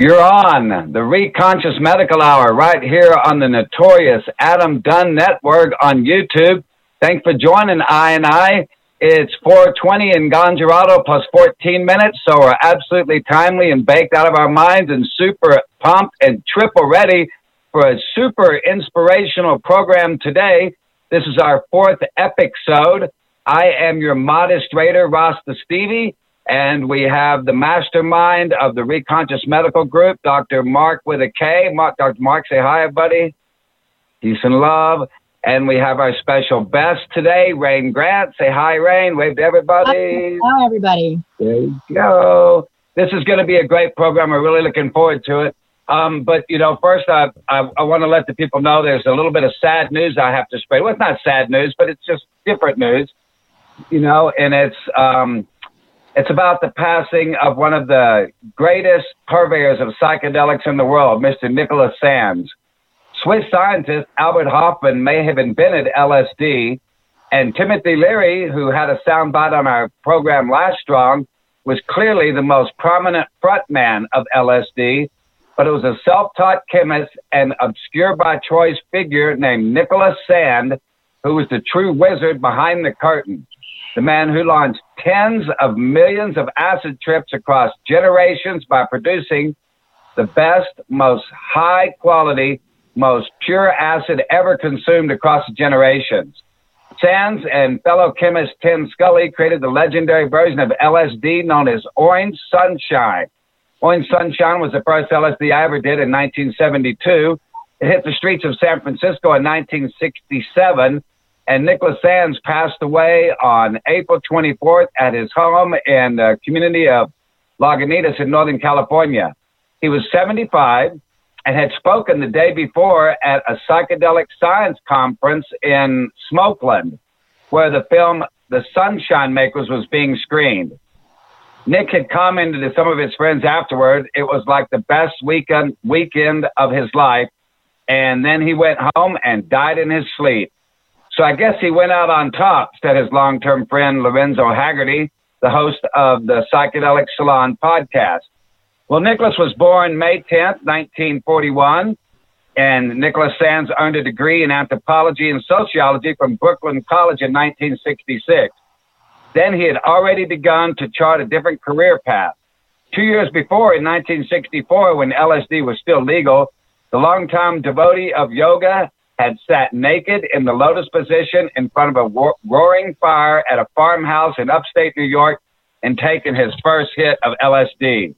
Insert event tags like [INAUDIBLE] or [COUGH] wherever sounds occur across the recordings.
You're on the Reconscious Medical Hour right here on the notorious Adam Dunn Network on YouTube. Thanks for joining I and I. It's 420 in Gongerado plus 14 minutes, so we're absolutely timely and baked out of our minds and super pumped and triple ready for a super inspirational program today. This is our fourth episode. I am your modest raider, Rasta Stevie, and we have the mastermind of the Reconscious Medical Group, Dr. Mark with a K. Mark, Dr. Mark, say hi, everybody. Peace and love. And we have our special best today, Rayne Grant. Say hi, Rayne. Wave to everybody. Hi, everybody. There you go. This is going to be a great program. We're really looking forward to it. Um, but you know, first I, I, I want to let the people know there's a little bit of sad news I have to spread. Well, it's not sad news, but it's just different news. You know, and it's um, it's about the passing of one of the greatest purveyors of psychedelics in the world, Mr. Nicholas Sands. Swiss scientist Albert Hofmann may have invented LSD, and Timothy Leary, who had a soundbite on our program last strong, was clearly the most prominent frontman of LSD, but it was a self-taught chemist and obscure by choice figure named Nicholas Sand who was the true wizard behind the curtain the man who launched tens of millions of acid trips across generations by producing the best, most high quality, most pure acid ever consumed across generations. Sands and fellow chemist Tim Scully created the legendary version of LSD known as Orange Sunshine. Orange Sunshine was the first LSD I ever did in 1972. It hit the streets of San Francisco in 1967 and Nicholas Sands passed away on April 24th at his home in the community of Lagunitas in Northern California. He was 75 and had spoken the day before at a psychedelic science conference in Smokeland, where the film The Sunshine Makers was being screened. Nick had commented to some of his friends afterward, it was like the best weekend weekend of his life. And then he went home and died in his sleep. So I guess he went out on top, said his long term friend Lorenzo Hagerty, the host of the Psychedelic Salon podcast. Well, Nicholas was born May 10th, 1941, and Nicholas Sands earned a degree in anthropology and sociology from Brooklyn College in 1966. Then he had already begun to chart a different career path. Two years before, in 1964, when LSD was still legal, the longtime devotee of yoga had sat naked in the lotus position in front of a roaring fire at a farmhouse in upstate New York and taken his first hit of LSD.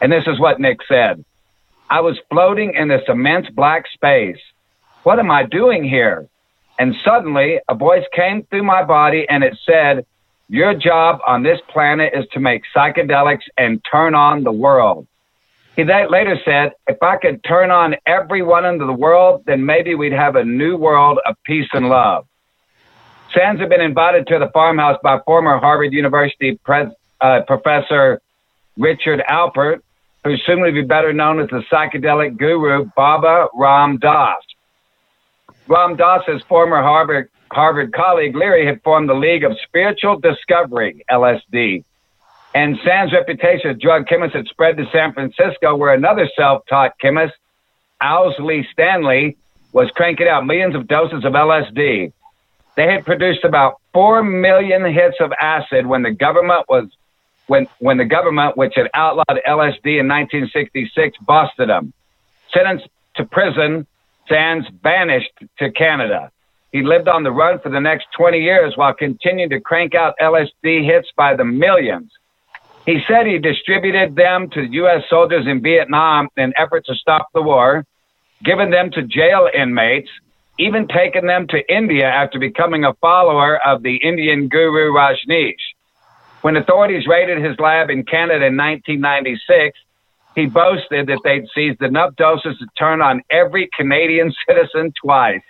And this is what Nick said I was floating in this immense black space. What am I doing here? And suddenly a voice came through my body and it said, Your job on this planet is to make psychedelics and turn on the world. He later said, if I could turn on everyone into the world, then maybe we'd have a new world of peace and love. Sands had been invited to the farmhouse by former Harvard University uh, professor Richard Alpert, who soon would be better known as the psychedelic guru Baba Ram Dass. Ram Dass's former Harvard, Harvard colleague Leary had formed the League of Spiritual Discovery, LSD, and Sam's reputation as drug chemist had spread to San Francisco, where another self-taught chemist, Owsley Stanley, was cranking out millions of doses of LSD. They had produced about four million hits of acid when the government was when when the government, which had outlawed LSD in 1966, busted them. Sentenced to prison, Sands banished to Canada. He lived on the run for the next 20 years while continuing to crank out LSD hits by the millions. He said he distributed them to U.S. soldiers in Vietnam in effort to stop the war, given them to jail inmates, even taken them to India after becoming a follower of the Indian guru Rajneesh. When authorities raided his lab in Canada in 1996, he boasted that they'd seized enough doses to turn on every Canadian [LAUGHS] citizen twice.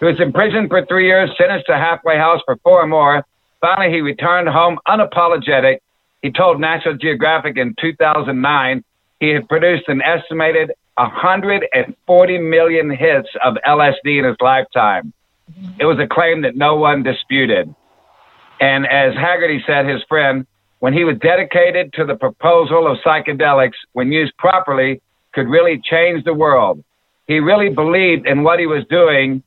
He was imprisoned for three years, sentenced to halfway house for four more. Finally, he returned home unapologetic he told National Geographic in 2009 he had produced an estimated 140 million hits of LSD in his lifetime. It was a claim that no one disputed. And as Hagerty said, his friend, when he was dedicated to the proposal of psychedelics, when used properly, could really change the world. He really believed in what he was doing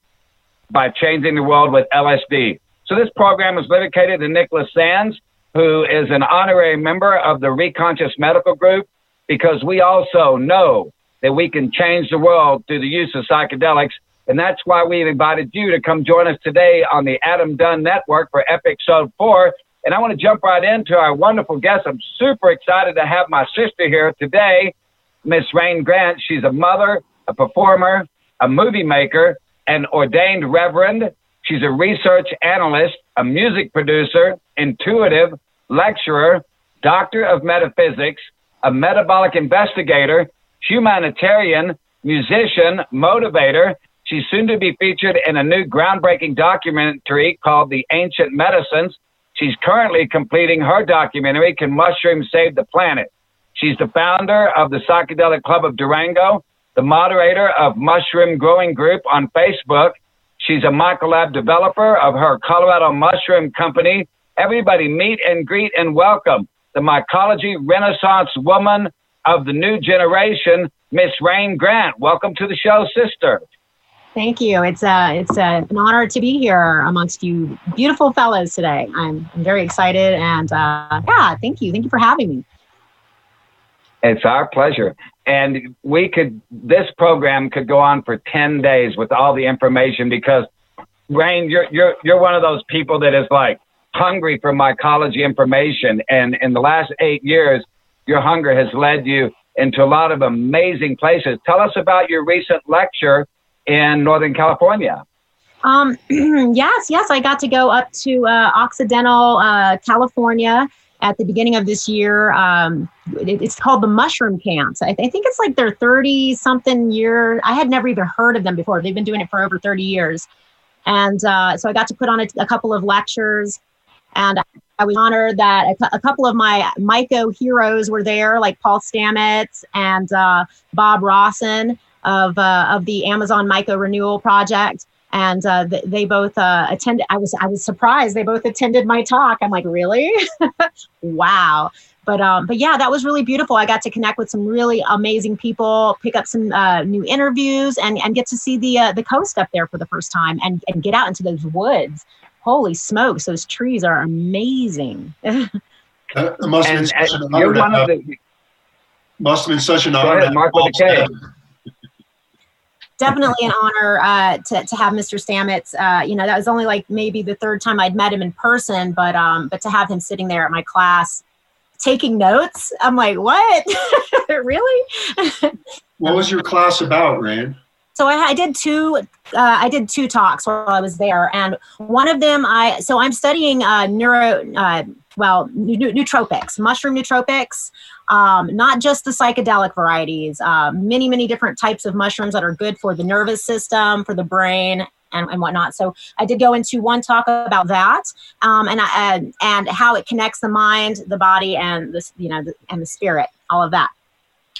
by changing the world with LSD. So this program is dedicated to Nicholas Sands, who is an honorary member of the Reconscious Medical Group, because we also know that we can change the world through the use of psychedelics. And that's why we've invited you to come join us today on the Adam Dunn Network for Episode 4. And I want to jump right into our wonderful guest. I'm super excited to have my sister here today, Miss Rayne Grant. She's a mother, a performer, a movie maker, an ordained reverend. She's a research analyst, a music producer, intuitive, lecturer, doctor of metaphysics, a metabolic investigator, humanitarian, musician, motivator. She's soon to be featured in a new groundbreaking documentary called The Ancient Medicines. She's currently completing her documentary, Can Mushrooms Save the Planet? She's the founder of the Psychedelic Club of Durango, the moderator of Mushroom Growing Group on Facebook. She's a Mycolab developer of her Colorado Mushroom Company. Everybody meet and greet and welcome the mycology renaissance woman of the new generation, Miss Rayne Grant. Welcome to the show, sister. Thank you. It's uh, it's uh, an honor to be here amongst you beautiful fellows today. I'm, I'm very excited and uh, yeah, thank you. Thank you for having me. It's our pleasure. And we could, this program could go on for 10 days with all the information because, Rayne, you're, you're, you're one of those people that is like hungry for mycology information. And in the last eight years, your hunger has led you into a lot of amazing places. Tell us about your recent lecture in Northern California. Um, [CLEARS THROAT] yes, yes, I got to go up to uh, Occidental, uh, California at the beginning of this year. Um, it, it's called the Mushroom Camps. I, th- I think it's like their 30 something year. I had never even heard of them before. They've been doing it for over 30 years. And uh, so I got to put on a, a couple of lectures. And I was honored that a, a, couple of my Myco heroes were there, like Paul Stamets and uh, Bob Rawson of, uh, of the Amazon Myco Renewal Project and uh, th- they both uh, attended. I was I was surprised they both attended my talk. I'm like, really? [LAUGHS] wow. But um, but yeah, that was really beautiful. I got to connect with some really amazing people, pick up some uh, new interviews, and and get to see the uh, the coast up there for the first time, and and get out into those woods. Holy smokes, those trees are amazing. [LAUGHS] Uh, must have been such an honor. The, must have been such an honor. Ahead, Mark definitely an honor uh, to, to have Mr. Stamets. Uh, you know, that was only like maybe the third time I'd met him in person, but um, but to have him sitting there at my class taking notes, I'm like, what? [LAUGHS] really? [LAUGHS] what was your class about, Rayne? So I, I did two. Uh, I did two talks while I was there, and one of them, I so I'm studying uh, neuro uh, well, nootropics, mushroom nootropics, um, not just the psychedelic varieties, uh, many, many different types of mushrooms that are good for the nervous system, for the brain, and, and whatnot. So I did go into one talk about that, um, and, and and how it connects the mind, the body, and the you know the, and the spirit, all of that.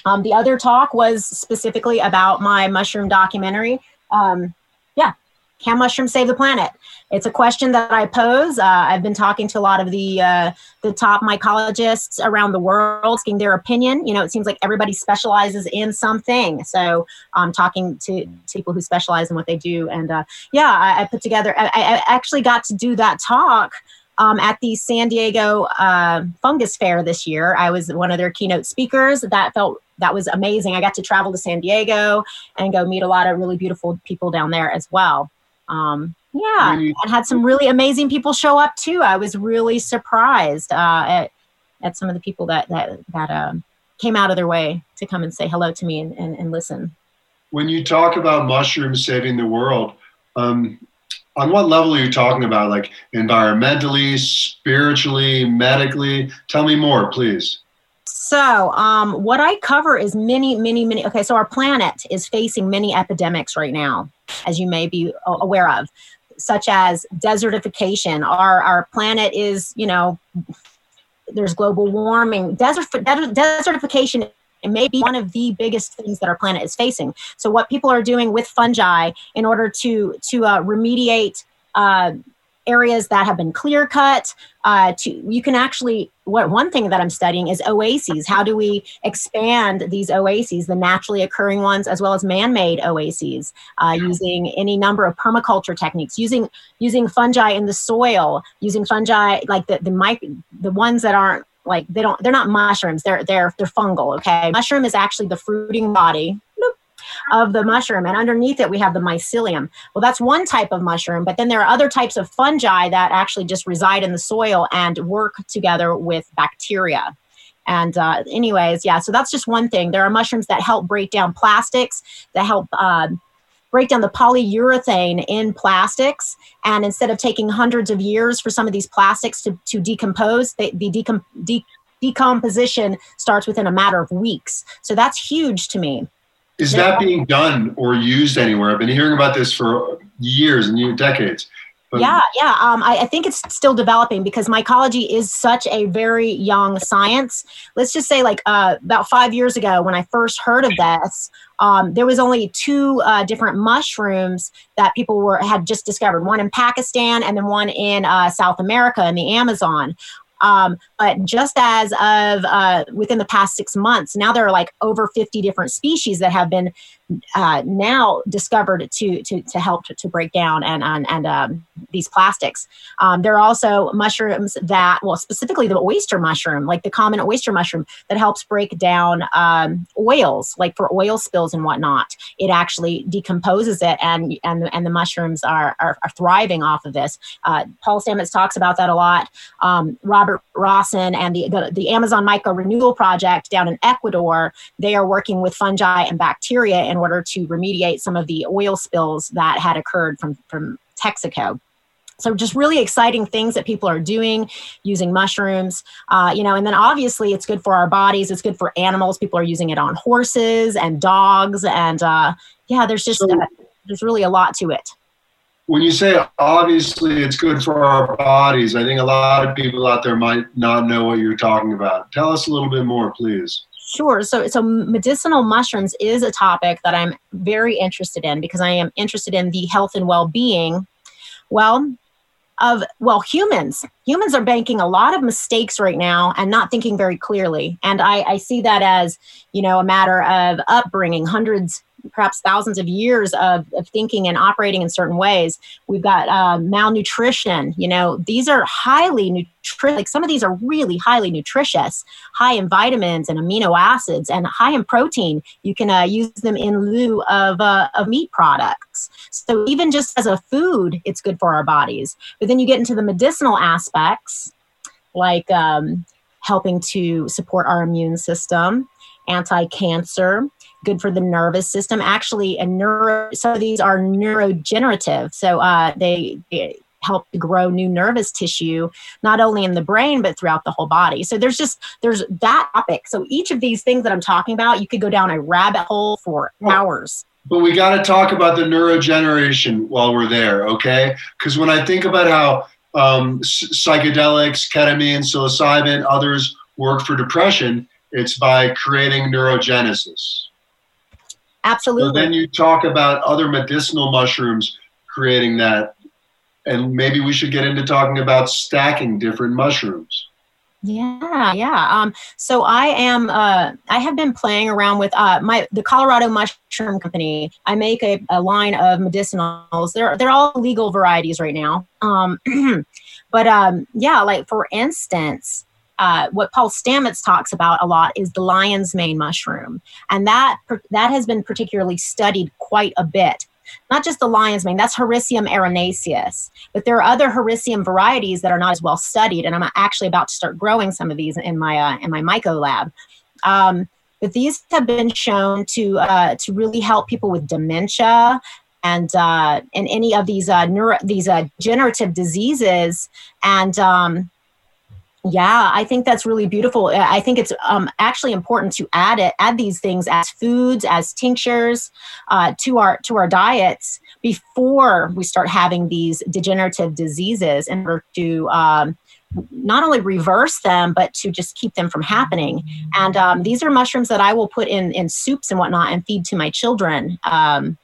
Um, the other talk was specifically about my mushroom documentary. Um, yeah, can mushrooms save the planet? It's a question that I pose. Uh, I've been talking to a lot of the uh, the top mycologists around the world, asking their opinion. You know, it seems like everybody specializes in something. So I'm talking to, to people who specialize in what they do, and uh, yeah, I, I, put together. I, I, actually got to do that talk. Um, at the San Diego uh, Fungus Fair this year, I was one of their keynote speakers. That felt that was amazing. I got to travel to San Diego and go meet a lot of really beautiful people down there as well. Um, yeah, and had some really amazing people show up too. I was really surprised uh, at at some of the people that that that um, came out of their way to come and say hello to me and, and, and listen. When you talk about mushrooms saving the world, um, on what level are you talking about? Like environmentally, spiritually, medically? Tell me more, please. So, um, what I cover is many, many, many. Okay, so our planet is facing many epidemics right now, as you may be aware of such as desertification. Our, our planet is, you know, there's global warming. Desert, desertification it may be one of the biggest things that our planet is facing. So, what people are doing with fungi in order to to uh, remediate uh, areas that have been clear cut uh, to you can actually what one thing that i'm studying is oases. How do we expand these oases the naturally occurring ones as well as man-made oases uh, using any number of permaculture techniques using using fungi in the soil using fungi like the the mic the ones that aren't like they don't they're not mushrooms. They're they're they're fungal okay? Mushroom is actually the fruiting body of the mushroom and underneath it we have the mycelium well that's one type of mushroom but then there are other types of fungi that actually just reside in the soil and work together with bacteria and uh, anyways yeah so that's just one thing there are mushrooms that help break down plastics that help uh, break down the polyurethane in plastics. And instead of taking hundreds of years for some of these plastics to, to decompose, they, the decom- de- decomposition starts within a matter of weeks. So that's huge to me. Is that being done or used anywhere? I've been hearing about this for years and decades. But yeah, yeah. Um, I, I, think it's still developing because mycology is such a very young science. Let's just say, like uh, about five years ago, when I first heard of this, um, there was only two uh, different mushrooms that people were had just discovered. One in Pakistan, and then one in uh, South America in the Amazon. Um, but just as of uh, within the past six months, now there are like over 50 different species that have been uh, now discovered to to, to help to, to break down and and, and um, these plastics. Um, there are also mushrooms that, well, specifically the oyster mushroom, like the common oyster mushroom, that helps break down um, oils, like for oil spills and whatnot. It actually decomposes it, and and and the mushrooms are are, are thriving off of this. Uh, Paul Stamets talks about that a lot. Um, Robert Rawson and the, the the Amazon Myco Renewal Project down in Ecuador, they are working with fungi and bacteria in order to remediate some of the oil spills that had occurred from, from Texaco. So just really exciting things that people are doing using mushrooms, uh, you know, and then obviously it's good for our bodies. It's good for animals. People are using it on horses and dogs, and uh, yeah, there's just so, uh, there's really a lot to it. When you say obviously it's good for our bodies, I think a lot of people out there might not know what you're talking about. Tell us a little bit more, please. Sure. So, so medicinal mushrooms is a topic that I'm very interested in because I am interested in the health and well-being. Well, of well humans humans are making a lot of mistakes right now and not thinking very clearly and I, I see that as you know a matter of upbringing hundreds perhaps thousands of years of, of thinking and operating in certain ways. We've got uh, malnutrition. You know, these are highly nutritious. Like some of these are really highly nutritious, high in vitamins and amino acids, and high in protein. You can uh, use them in lieu of uh, of meat products. So even just as a food, it's good for our bodies. But then you get into the medicinal aspects, like um, helping to support our immune system, anti-cancer good for the nervous system. Actually, a neuro, some of these are neurogenerative. So uh, they, they help to grow new nervous tissue, not only in the brain, but throughout the whole body. So there's just, there's that topic. So each of these things that I'm talking about, you could go down a rabbit hole for hours. But we got to talk about the neurogeneration while we're there, okay? Because when I think about how um, psychedelics, ketamine, psilocybin, others work for depression, it's by creating neurogenesis. Absolutely. So then you talk about other medicinal mushrooms creating that. And maybe we should get into talking about stacking different mushrooms. Yeah, yeah. Um, so I am. Uh, I have been playing around with uh, my the Colorado Mushroom Company. I make a, a line of medicinals. They're they're all legal varieties right now. Um, [CLEARS THROAT] but um, yeah, like for instance, uh, what Paul Stamets talks about a lot is the lion's mane mushroom, and that that has been particularly studied quite a bit. Not just the lion's mane, that's Hericium erinaceus, but there are other Hericium varieties that are not as well studied, and I'm actually about to start growing some of these in my uh, in my myco lab. Um, but these have been shown to uh, to really help people with dementia and uh, and any of these uh, neuro these uh, generative diseases and um, yeah, I think that's really beautiful. I think it's um, actually important to add it, add these things as foods, as tinctures uh, to our to our diets before we start having these degenerative diseases, in order to um, not only reverse them but to just keep them from happening. And um, these are mushrooms that I will put in in soups and whatnot and feed to my children. Um,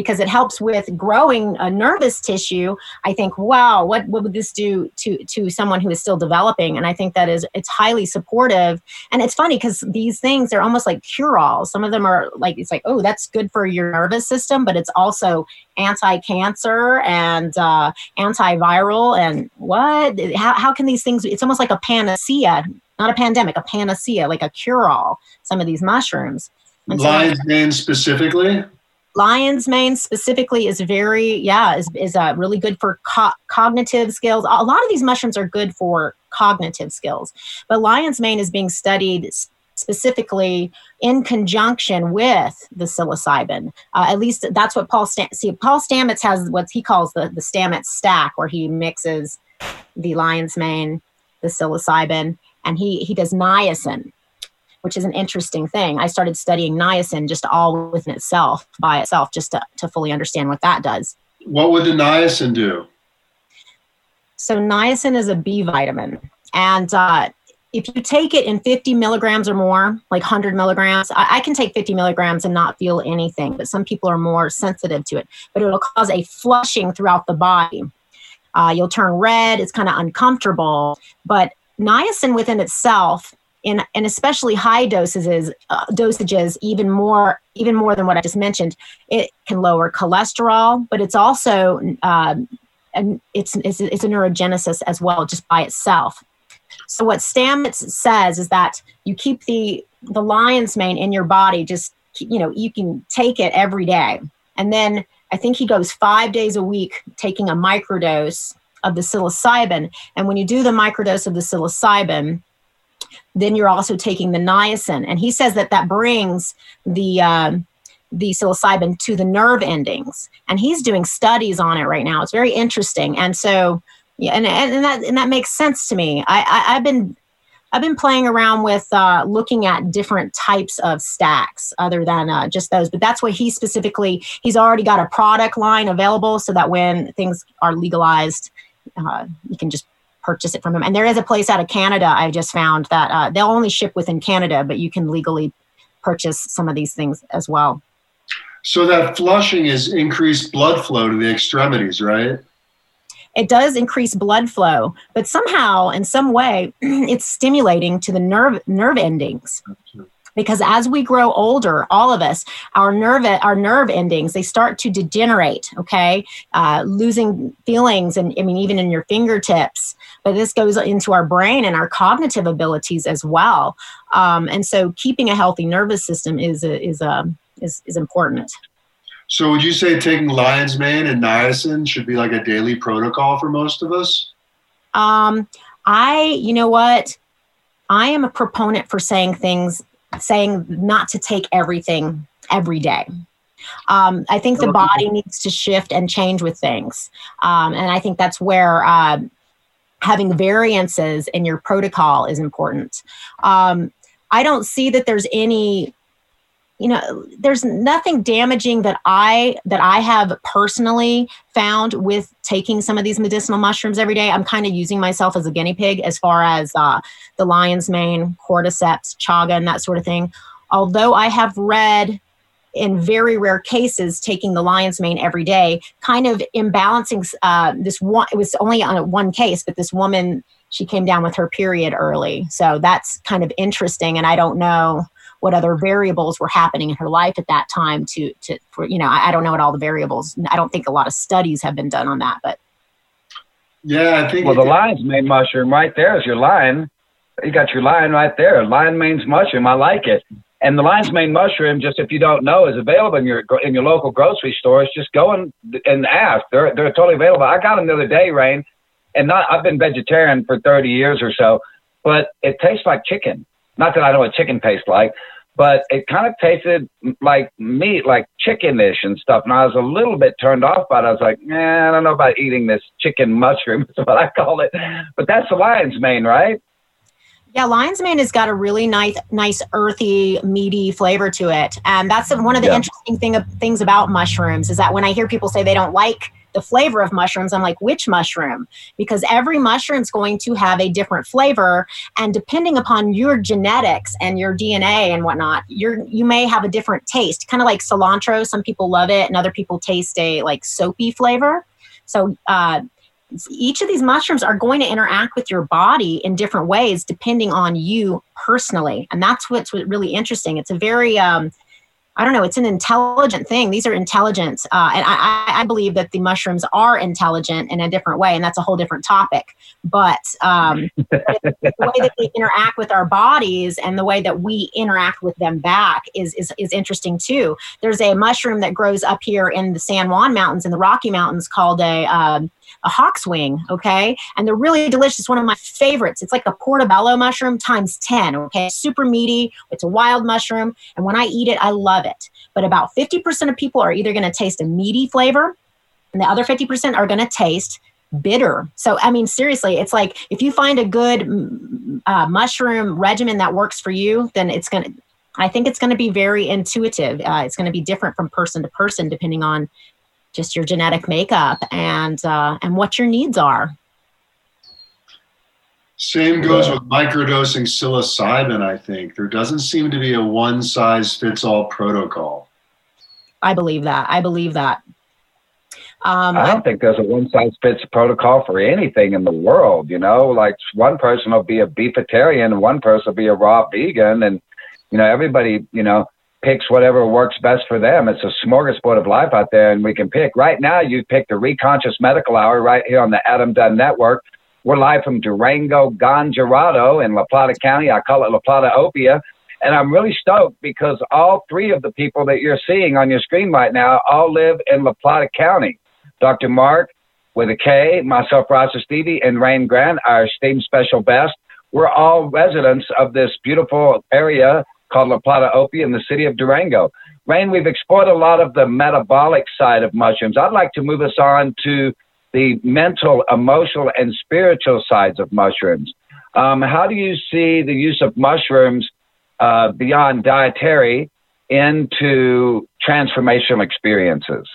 because it helps with growing a nervous tissue. I think, wow, what, what would this do to, to someone who is still developing? And I think that is, it's highly supportive. And it's funny because these things are almost like cure-alls. Some of them are like, it's like, oh, that's good for your nervous system, but it's also anti-cancer and uh, antiviral and what? How, how can these things, it's almost like a panacea not a pandemic, a panacea, like a cure all, some of these mushrooms. And lion's mane specifically? Lion's mane specifically is very, yeah, is, is uh, really good for co- cognitive skills. A lot of these mushrooms are good for cognitive skills, but lion's mane is being studied specifically in conjunction with the psilocybin. Uh, at least that's what Paul Stam- see. Paul Stamets has what he calls the the Stamets stack, where he mixes the lion's mane, the psilocybin, and he he does niacin which is an interesting thing i started studying niacin just all within itself by itself just to, to fully understand what that does what would the niacin do so niacin is a b vitamin and uh, if you take it in 50 milligrams or more, like 100 milligrams, I, I, can take 50 milligrams and not feel anything, but some people are more sensitive to it. But it'll cause a flushing throughout the body. Uh, you'll turn red, it's kind of uncomfortable, but niacin within itself in and especially high dosages uh, dosages even more even more than what i just mentioned. It can lower cholesterol but it's also um, and it's, it's it's a neurogenesis as well just by itself. So what stamets says is that you keep the the lion's mane in your body just you know you can take it every day. And then i think he goes five days a week taking a microdose of the psilocybin. And when you do the microdose of the psilocybin, then you're also taking the niacin. And he says that that brings the uh, the psilocybin to the nerve endings. And he's doing studies on it right now. It's very interesting. And so, yeah, and, and, that and that makes sense to me. I, I have been I've been playing around with uh, looking at different types of stacks other than uh, just those. But that's what he specifically, he's already got a product line available so that when things are legalized, uh, you can just purchase it from them. And there is a place out of Canada I just found that uh, they'll only ship within Canada, but you can legally purchase some of these things as well. So that flushing is increased blood flow to the extremities, right? It does increase blood flow, but somehow, in some way, [CLEARS THROAT] it's stimulating to the nerve nerve endings because as we grow older all of us our nerve our nerve endings they start to degenerate okay? Uh, losing feelings and i mean even in your fingertips. But this goes into our brain and our cognitive abilities as well. Um, and so keeping a healthy nervous system is a, is a is, is important. So would you say taking lion's mane and niacin should be like a daily protocol for most of us? Um, i you know what? I am a proponent for saying things saying not to take everything every day. Um, I think the body needs to shift and change with things. Um, and I think that's where uh, having variances in your protocol is important. Um, I don't see that there's any you know there's nothing damaging that i that i have personally found with taking some of these medicinal mushrooms every day. I'm kind of using myself as a guinea pig as far as uh, the lion's mane cordyceps chaga and that sort of thing. Although i have read in very rare cases taking the lion's mane every day kind of imbalancing uh, this one it was only on one case but this woman she came down with her period early. So that's kind of interesting and i don't know what other variables were happening in her life at that time to to for you know I, I don't know what all the variables i don't think a lot of studies have been done on that but yeah i think well the lion's mane mushroom right there is your lion you got your lion right there lion mane's mushroom i like it and the lion's mane mushroom, just if you don't know, is available in your in your local grocery stores. Just go and, and ask. They're they're totally available. I got them the other day, Rayne, and not I've been vegetarian for 30 years or so, but it tastes like chicken. Not that I know what chicken tastes like, but it kind of tasted like meat, like chickenish and stuff. And I was a little bit turned off by it. I was like, eh, I don't know about eating this chicken mushroom. [LAUGHS] That's what I call it. But that's the lion's mane, right? Yeah, lion's mane has got a really nice, nice earthy, meaty flavor to it, and that's one of the yeah. interesting thing things about mushrooms is that when I hear people say they don't like the flavor of mushrooms. I'm like, which mushroom? Because every mushroom is going to have a different flavor, and depending upon your genetics and your DNA and whatnot, you're you may have a different taste. Kind of like cilantro. Some people love it, and other people taste a like soapy flavor. So. Uh, each of these mushrooms are going to interact with your body in different ways depending on you personally and that's what's really interesting it's a very um, I don't know, it's an intelligent thing. These are intelligent. Uh, and I, I, believe that the mushrooms are intelligent in a different way, and that's a whole different topic. But um, [LAUGHS] the way that they interact with our bodies and the way that we interact with them back is, is, is interesting too. There's a mushroom that grows up here in the San Juan Mountains, in the Rocky Mountains, called a. Um, a hawk's wing, okay? And they're really delicious. One of my favorites. It's like a portobello mushroom times 10, okay? Super meaty. It's a wild mushroom. And when I eat it, I love it. But about 50% of people are either going to taste a meaty flavor, and the other 50% are going to taste bitter. So, I mean, seriously, it's like if you find a good uh, mushroom regimen that works for you, then it's going to, I think it's going to be very intuitive. Uh, it's going to be different from person to person depending on just your genetic makeup and uh, and what your needs are. Same goes with microdosing psilocybin. I think there doesn't seem to be a one size fits all protocol. I believe that. I believe that. Um, I don't think there's a one size fits protocol for anything in the world. You know, like one person will be a beefitarian, and one person will be a raw vegan, and you know everybody. You know, picks whatever works best for them. It's a smorgasbord of life out there, and we can pick. Right now, you picked the Reconscious Medical Hour right here on the Adam Dunn Network. We're live from Durango, Gonjarado in La Plata County. I call it La Plata Opia. And I'm really stoked because all three of the people that you're seeing on your screen right now all live in La Plata County. Dr. Mark with a K, myself, Rasta Stevie, and Rayne Grant, our esteemed special best. We're all residents of this beautiful area called La Plata Opia in the city of Durango. Rayne, we've explored a lot of the metabolic side of mushrooms. I'd like to move us on to the mental, emotional, and spiritual sides of mushrooms. Um, how do you see the use of mushrooms uh, beyond dietary into transformational experiences?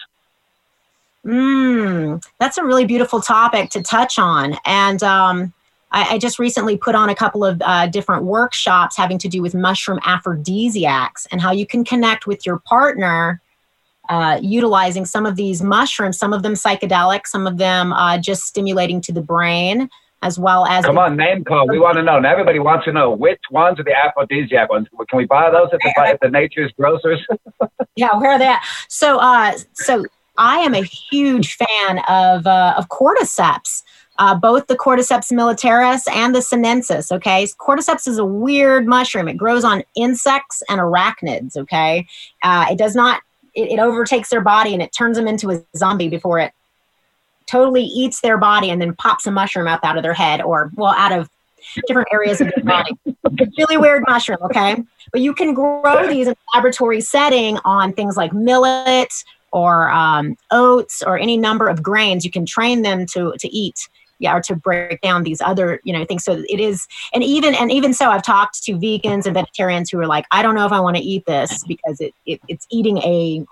Mm, that's a really beautiful topic to touch on. And um, I, I just recently put on a couple of uh, different workshops having to do with mushroom aphrodisiacs and how you can connect with your partner uh, utilizing some of these mushrooms, some of them psychedelic, some of them uh, just stimulating to the brain, as well as. Come on, name call. We want to know. And everybody wants to know which ones are the aphrodisiac ones. Can we buy those at the, at the nature's grocers? [LAUGHS] yeah, where are they at? So, uh, so I am a huge fan of uh, of cordyceps uh, both the Cordyceps militaris and the sinensis. Okay, Cordyceps is a weird mushroom. It grows on insects and arachnids. Okay, uh, it does not. It, it overtakes their body and it turns them into a zombie before it totally eats their body and then pops a mushroom up out of their head or well out of different areas of their [LAUGHS] body. really weird mushroom, okay? But you can grow these in a laboratory setting on things like millet or um, oats or any number of grains. You can train them to to eat yeah, or to break down these other, you know, things. So it is, and even and even so, I've talked to vegans and vegetarians who are like, I don't know if I want to eat this because it, it it's eating a,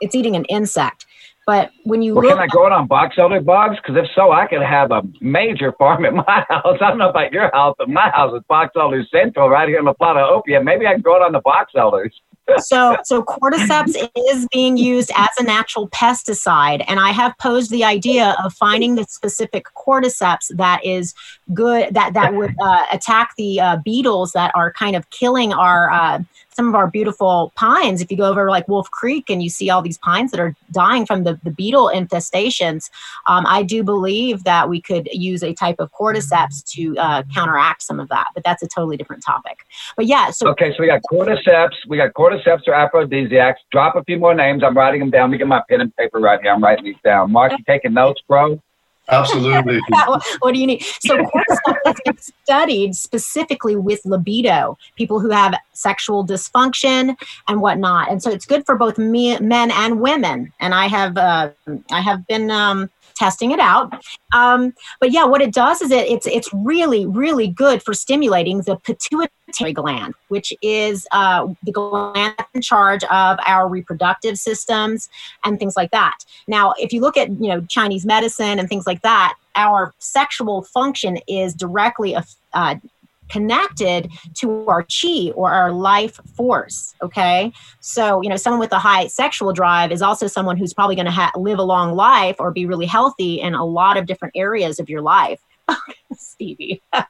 it's eating an insect. But when you well, look, can I grow it on box elder bugs? Because if so, I could have a major farm at my [LAUGHS] house. I don't know about your house, but my house is box elder central right here in La Plata Opia. Maybe I can grow it on the box elders so so cordyceps is being used as a natural pesticide and i have posed the idea of finding the specific cordyceps that is good that that would uh, attack the uh, beetles that are kind of killing our uh, some of our beautiful pines. If you go over like Wolf Creek and you see all these pines that are dying from the, the beetle infestations, um, I do believe that we could use a type of cordyceps to uh, counteract some of that. But that's a totally different topic. But yeah, so okay, so we got cordyceps, we got cordyceps or aphrodisiacs. Drop a few more names. I'm writing them down. Let me get my pen and paper right here. I'm writing these down. Mark, you taking notes, bro? Absolutely. [LAUGHS] what do you need? So cortisol has been studied specifically with libido, people who have sexual dysfunction and whatnot, and so it's good for both me, men and women. And I have uh, I have been um, testing it out. Um, but yeah, what it does is it, it's it's really really good for stimulating the pituitary gland, which is uh, the gland in charge of our reproductive systems and things like that. Now, if you look at you know Chinese medicine and things like that, our sexual function is directly uh, connected to our chi or our life force okay? So you know someone with a high sexual drive is also someone who's probably going to ha- live a long life or be really healthy in a lot of different areas of your life Stevie. [LAUGHS] hey,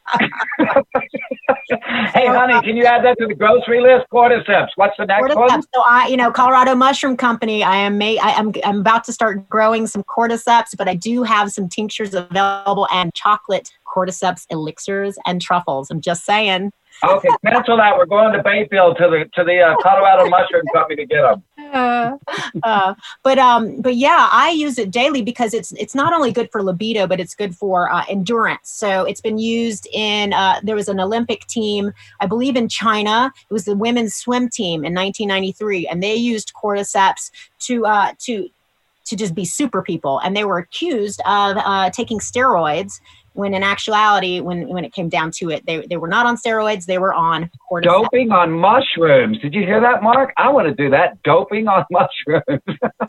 honey, can you add that to the grocery list? Cordyceps. What's the next cordyceps. one? So I, you know, Colorado Mushroom Company. I am may I, am I'm about to start growing some cordyceps, but I do have some tinctures available and chocolate cordyceps elixirs and truffles. I'm just saying. Okay, cancel that. We're going to Bayfield to the to the uh, Colorado Mushroom Company to get them. [LAUGHS] Uh, but um, but yeah, I use it daily because it's it's not only good for libido, but it's good for uh, endurance. So it's been used in. Uh, there was an Olympic team, I believe, in China. It was the women's swim team in 1993, and they used cordyceps to uh, to to just be super people, and they were accused of uh, taking steroids when in actuality, when when it came down to it, they, they were not on steroids, they were on cortisol. Doping on mushrooms. Did you hear that, Mark? I want to do that. Doping on [LAUGHS] mushrooms.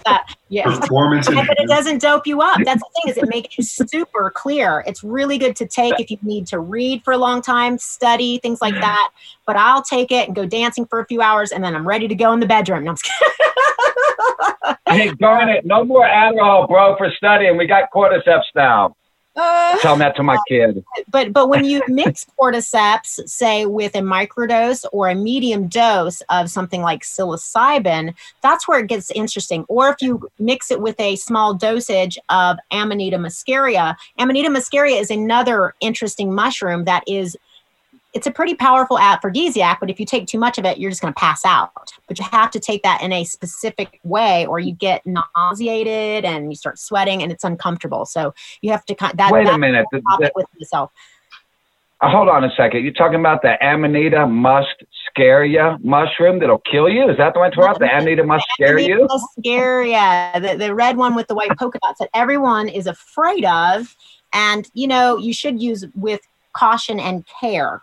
uh, yes. Performance. but it doesn't dope you up. That's the thing is it makes you super clear. It's really good to take if you need to read for a long time, study, things like that. But I'll take it and go dancing for a few hours and then I'm ready to go in the bedroom. No, [LAUGHS] hey, darn it. No more Adderall, bro, for studying. We got cordyceps now. Uh, Tell that to my kid. But but when you mix cordyceps, say with a microdose or a medium dose of something like psilocybin, that's where it gets interesting. Or if you mix it with a small dosage of Amanita muscaria, Amanita muscaria is another interesting mushroom that is it's a pretty powerful aphrodisiac, but if you take too much of it, you're just going to pass out. But you have to take that in a specific way, or you get nauseated and you start sweating, and it's uncomfortable. So you have to kind that. Wait a minute. The, the, with yourself. Uh, hold on a second. You're talking about the Amanita muscaria mushroom that'll kill you? Is that the one to about? The Amanita muscaria? Muscaria, the, the red one with the white polka dots that everyone is afraid of. And, you know, you should use with caution and care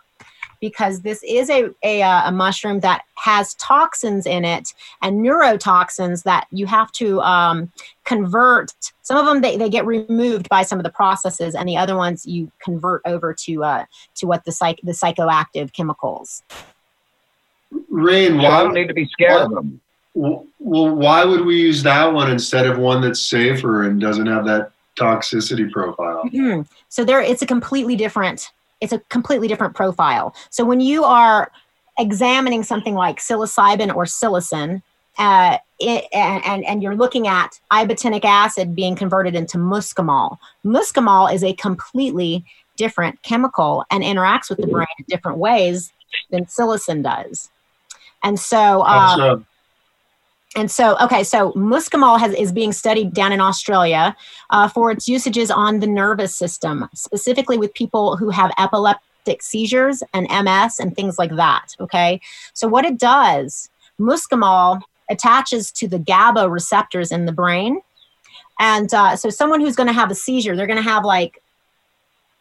because this is a, a, uh, a, mushroom that has toxins in it and neurotoxins that you have to um, convert. Some of them they, they get removed by some of the processes, and the other ones you convert over to uh, to what the psych the psychoactive chemicals. Rayne, why I don't need to be scared of them. Well, why would we use that one instead of one that's safer and doesn't have that toxicity profile? Mm-hmm. So there, it's a completely different it's a completely different profile. So when you are examining something like psilocybin or psilocin, uh, it, and, and you're looking at ibotenic acid being converted into muscimol. Muscimol is a completely different chemical and interacts with the brain in different ways than psilocin does. And so, uh, and so, okay, so muscimol has, is being studied down in Australia uh, for its usages on the nervous system, specifically with people who have epileptic seizures and MS and things like that. Okay, so what it does, muscimol attaches to the GABA receptors in the brain. And uh, so, someone who's going to have a seizure, they're going to have like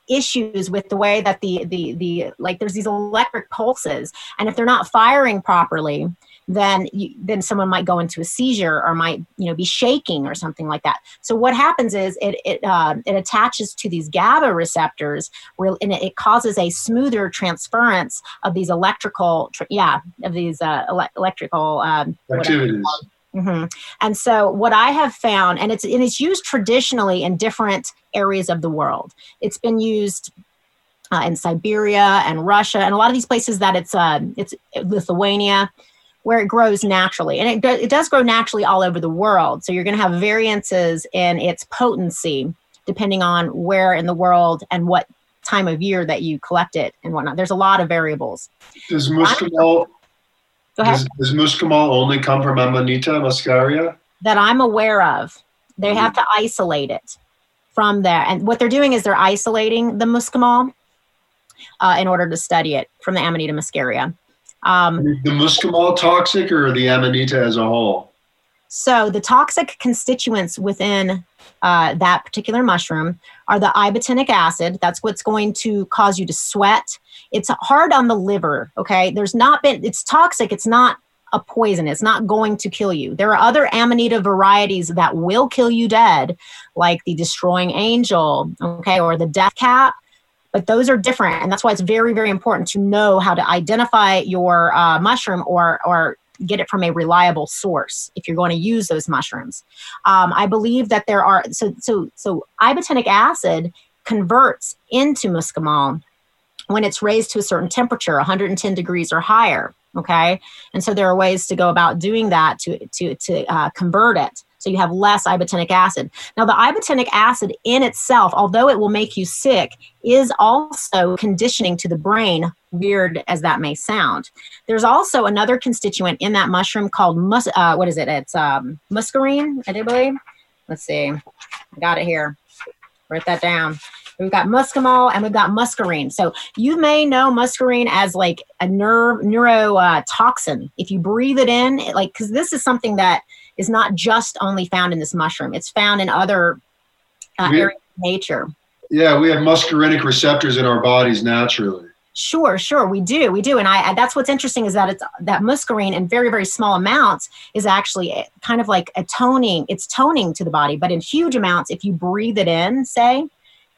issues with the way that the the the like there's these electric pulses and if they're not firing properly then you, then someone might go into a seizure or might you know be shaking or something like that. So what happens is it it uh, it attaches to these GABA receptors, and it causes a smoother transference of these electrical yeah of these uh, ele- electrical um, activities. Mm-hmm. And so, what I have found, and it's and it's used traditionally in different areas of the world. It's been used uh, in Siberia and Russia, and a lot of these places that it's uh, it's Lithuania where it grows naturally. And it, do, it does grow naturally all over the world. So you're going to have variances in its potency depending on where in the world and what time of year that you collect it and whatnot. There's a lot of variables. Does muscimol, does, does muscimol only come from Amanita muscaria? That I'm aware of. They mm-hmm. have to isolate it from there. And what they're doing is they're isolating the muscimol uh, in order to study it from the Amanita muscaria. Um, the muscimol toxic or the amanita as a whole? So the toxic constituents within uh, that particular mushroom are the ibotenic acid. That's what's going to cause you to sweat. it's hard on the liver. Okay. There's not been, it's toxic. It's not a poison. It's not going to kill you. There are other amanita varieties that will kill you dead, like the destroying angel, okay, or the death cap. But those are different, and that's why it's very, very important to know how to identify your uh, mushroom or or get it from a reliable source if you're going to use those mushrooms. Um, I believe that there are so so so ibotenic acid converts into muscimol when it's raised to a certain temperature, 110 degrees or higher. Okay, and so there are ways to go about doing that to to to uh, convert it. So you have less ibotenic acid. Now, the ibotenic acid in itself, although it will make you sick, is also conditioning to the brain, weird as that may sound. There's also another constituent in that mushroom called, mus- uh, what is it? It's um, muscarine, I do believe. Let's see. I got it here. Write that down. We've got muscimol and we've got muscarine. So you may know muscarine as like a nerve neurotoxin. Uh, if you breathe it in, it, like because this is something that is not just only found in this mushroom; it's found in other uh, areas of nature. Yeah, we have muscarinic receptors in our bodies naturally. Sure, sure, we do, we do, and I that's what's interesting is that it's that muscarine in very very small amounts is actually eh, kind of like a toning. It's toning to the body, but in huge amounts, if you breathe it in, say,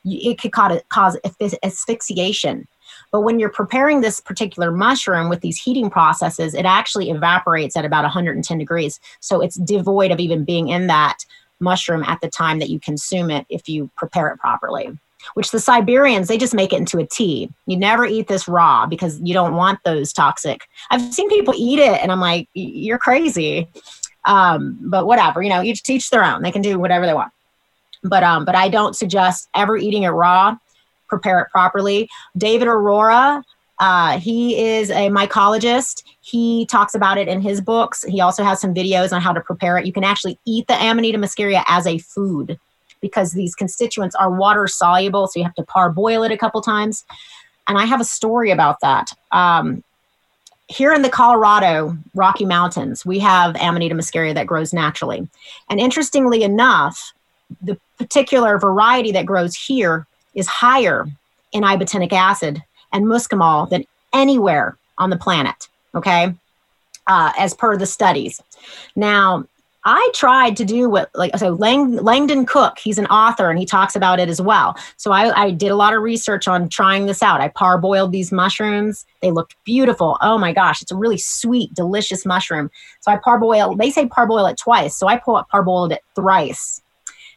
it could cause, cause asphyxiation. But when you're preparing this particular mushroom with these heating processes, it actually evaporates at about 110 degrees. So it's devoid of even being in that mushroom at the time that you consume it if you prepare it properly. Which the Siberians, they just make it into a tea. You never eat this raw because you don't want those toxic. I've seen people eat it and I'm like, you're crazy. Um, but whatever, you know, each teach their own. They can do whatever they want but um, but I don't suggest ever eating it raw. Prepare it properly. David Arora, uh, he is a mycologist. He talks about it in his books. He also has some videos on how to prepare it. You can actually eat the Amanita muscaria as a food because these constituents are water soluble, so you have to parboil it a couple times. And I have a story about that. Um, here in the Colorado Rocky Mountains, we have Amanita muscaria that grows naturally. And interestingly enough, the particular variety that grows here is higher in ibotenic acid and muscimol than anywhere on the planet. Okay, uh, as per the studies. Now, I tried to do what, like, so Lang, Langdon Cook, he's an author and he talks about it as well. So I, I did a lot of research on trying this out. I parboiled these mushrooms. They looked beautiful. Oh my gosh, it's a really sweet, delicious mushroom. So I parboiled, they say parboil it twice. So I parboiled it thrice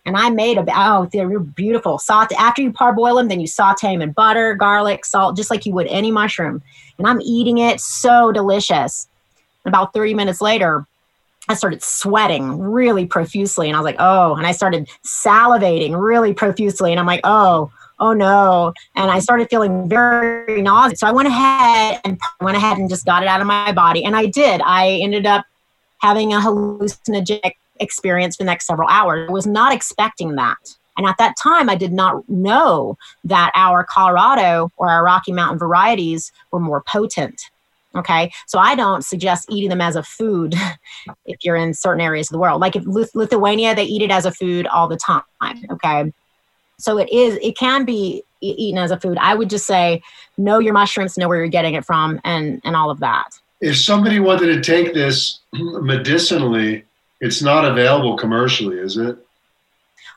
and I made a oh they're beautiful. Saute after you parboil them, then you saute them in butter, garlic, salt, just like you would any mushroom. And I'm eating it so delicious. About 30 minutes later, I started sweating really profusely, and I was like, oh, and I started salivating really profusely, and I'm like, oh, oh no, and I started feeling very nauseous. So I went ahead and went ahead and just got it out of my body, and I did. I ended up having a hallucinogenic experience for the next several hours. I was not expecting that. And at that time, I did not know that our Colorado or our Rocky Mountain varieties were more potent. Okay, so I don't suggest eating them as a food [LAUGHS] if you're in certain areas of the world. Like if Lithuania, they eat it as a food all the time. Okay, so it is, it can be eaten as a food. I would just say know your mushrooms, know where you're getting it from, and and all of that. If somebody wanted to take this [CLEARS THROAT] medicinally, it's not available commercially, is it?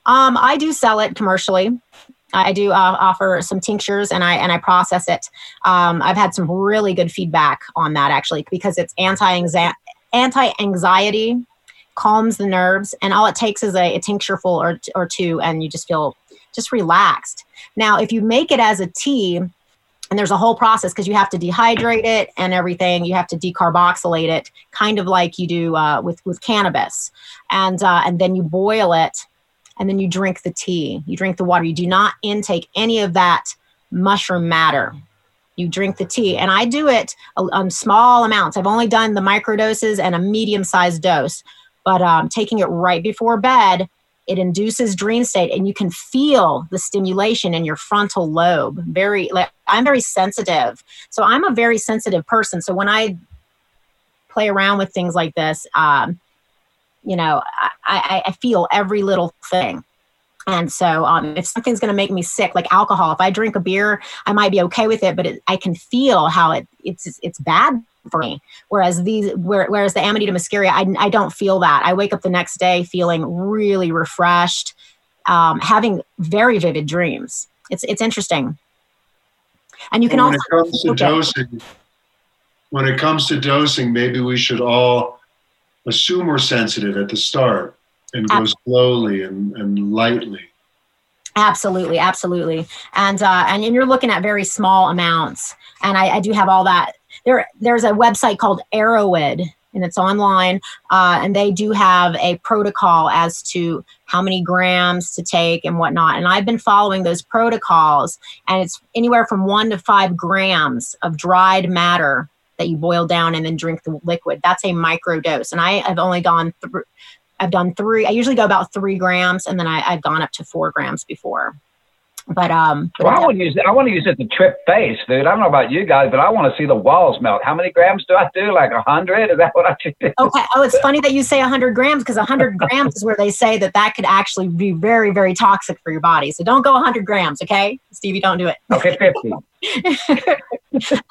Um, I do sell it commercially. I do uh, offer some tinctures and I and I process it. Um, I've had some really good feedback on that actually because it's anti anxiety, calms the nerves, and all it takes is a, a tincture full or or two, and you just feel just relaxed. Now, if you make it as a tea, and there's a whole process because you have to dehydrate it and everything. You have to decarboxylate it kind of like you do uh, with with cannabis. And uh, and then you boil it and then you drink the tea. You drink the water. You do not intake any of that mushroom matter. You drink the tea. And i do it on small amounts. I've only done the microdoses and a medium sized dose. But um, taking it right before bed it induces dream state and you can feel the stimulation in your frontal lobe. Very like i'm very sensitive. So i'm a very sensitive person. So when i play around with things like this um, you know I, I, feel every little thing. And so, um, if something's going to make me sick, like alcohol, if I drink a beer, I might be okay with it, but it, I can feel how it it's it's bad for me. Whereas these, whereas the Amanita muscaria, I, I don't feel that. I wake up the next day feeling really refreshed, um, having very vivid dreams. It's it's interesting. And you can when also it comes to dosing. When it comes to dosing, maybe we should all assume we're sensitive at the start and go slowly and, and lightly. Absolutely, absolutely, and uh, and you're looking at very small amounts, and I, I do have all that. There, there's a website called Erowid, and it's online, uh, and they do have a protocol as to how many grams to take and whatnot. And I've been following those protocols, and it's anywhere from one to five grams of dried matter that you boil down and then drink the liquid. That's a micro dose, and I have only gone through I've done three. I usually go about three grams, and then I, have gone up to four grams before. But um, well, I want to use it. I want to use it to trip face, dude. I don't know about you guys, but I want to see the walls melt. How many grams do I do? Like a hundred? Is that what I should do? Okay. Oh, it's [LAUGHS] funny that you say a hundred grams because a hundred grams is where they say that that could actually be very, very toxic for your body. So don't go a hundred grams, okay, Stevie? Don't do it. Okay, fifty. [LAUGHS]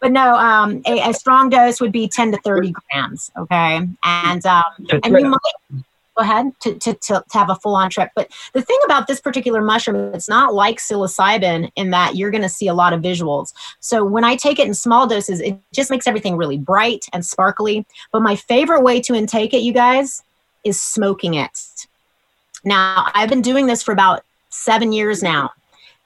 but no, um, a, a, strong dose would be 10 to 30 grams. Okay. And, um, and you might go ahead to, to, to, have a full on trip. But the thing about this particular mushroom, it's not like psilocybin in that you're going to see a lot of visuals. So when I take it in small doses, it just makes everything really bright and sparkly. But my favorite way to intake it, you guys, is smoking it. Now, I've been doing this for about seven years now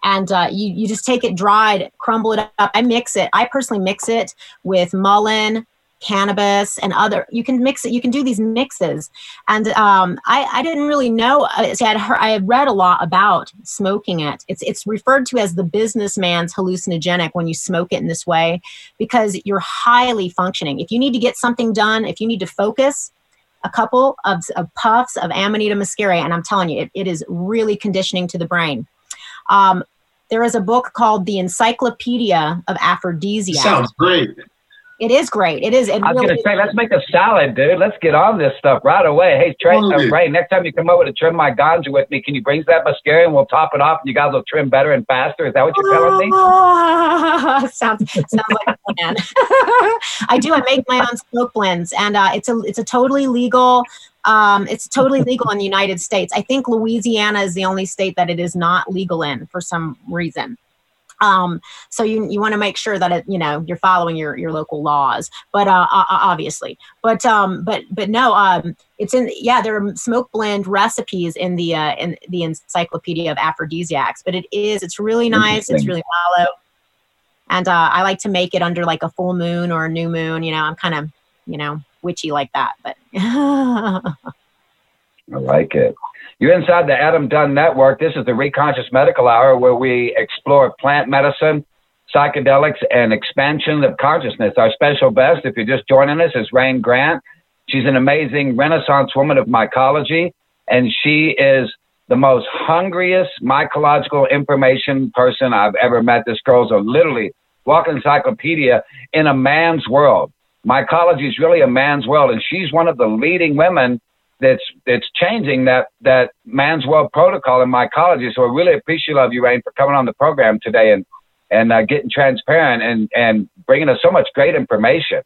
and uh, you you just take it dried, crumble it up. I mix it. I personally mix it with mullein, cannabis, and other. You can mix it. You can do these mixes. And um, I I didn't really know. Uh, see, I had heard, I had read a lot about smoking it. It's it's referred to as the businessman's hallucinogenic when you smoke it in this way because you're highly functioning. If you need to get something done, if you need to focus. A couple of, of puffs of Amanita muscaria, and I'm telling you, it, it is really conditioning to the brain. Um, there is a book called The Encyclopedia of Aphrodisiacs. Sounds great. It is great. It is. It I was really going to say, let's make a salad, dude. Let's get on this stuff right away. Hey, Trey, uh, Ray, next time you come over to trim my ganja with me, can you bring that muscaria and we'll top it off and you guys will trim better and faster? Is that what you're telling me? [LAUGHS] sounds sounds like a plan. [LAUGHS] I do. I make my own smoke blends, and uh, it's a it's a totally legal um, it's totally legal in the United States. I think Louisiana is the only state that it is not legal in for some reason. Um, so you you want to make sure that it you know you're following your your local laws, but uh, obviously, but um, but but no, um, it's in yeah there are smoke blend recipes in the uh, in the Encyclopedia of Aphrodisiacs, but it is it's really nice, it's really mellow, and uh, I like to make it under like a full moon or a new moon. You know, I'm kind of you know witchy like that. But [LAUGHS] I like it. You're inside the Adam Dunn Network. This is the Reconscious Medical Hour where we explore plant medicine, psychedelics, and expansion of consciousness. Our special guest, if you're just joining us, is Rayne Grant. She's an amazing Renaissance woman of mycology, and she is the most hungriest mycological information person I've ever met. This girl's a literally walking encyclopedia in a man's world mycology is really a man's world, and she's one of the leading women that's that's changing that that man's world protocol in mycology. So I really appreciate of you, Rayne, for coming on the program today and and uh, getting transparent and and bringing us so much great information.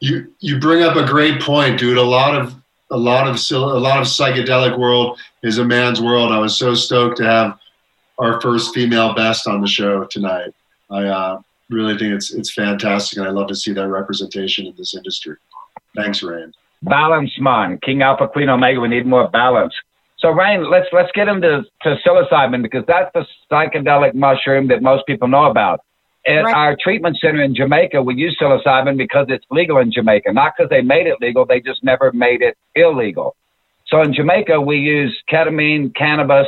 You you bring up a great point, dude. A lot of a lot of a lot of psychedelic world is a man's world. I was so stoked to have our first female best on the show tonight. I uh, really think it's it's fantastic, and I love to see that representation in this industry. Thanks, Rayne. Balance, man. King Alpha, Queen Omega. We need more balance. So, Rayne, let's let's get into to psilocybin because that's the psychedelic mushroom that most people know about. At right. our treatment center in Jamaica, we use psilocybin because it's legal in Jamaica, not because they made it legal. They just never made it illegal. So in Jamaica, we use ketamine, cannabis,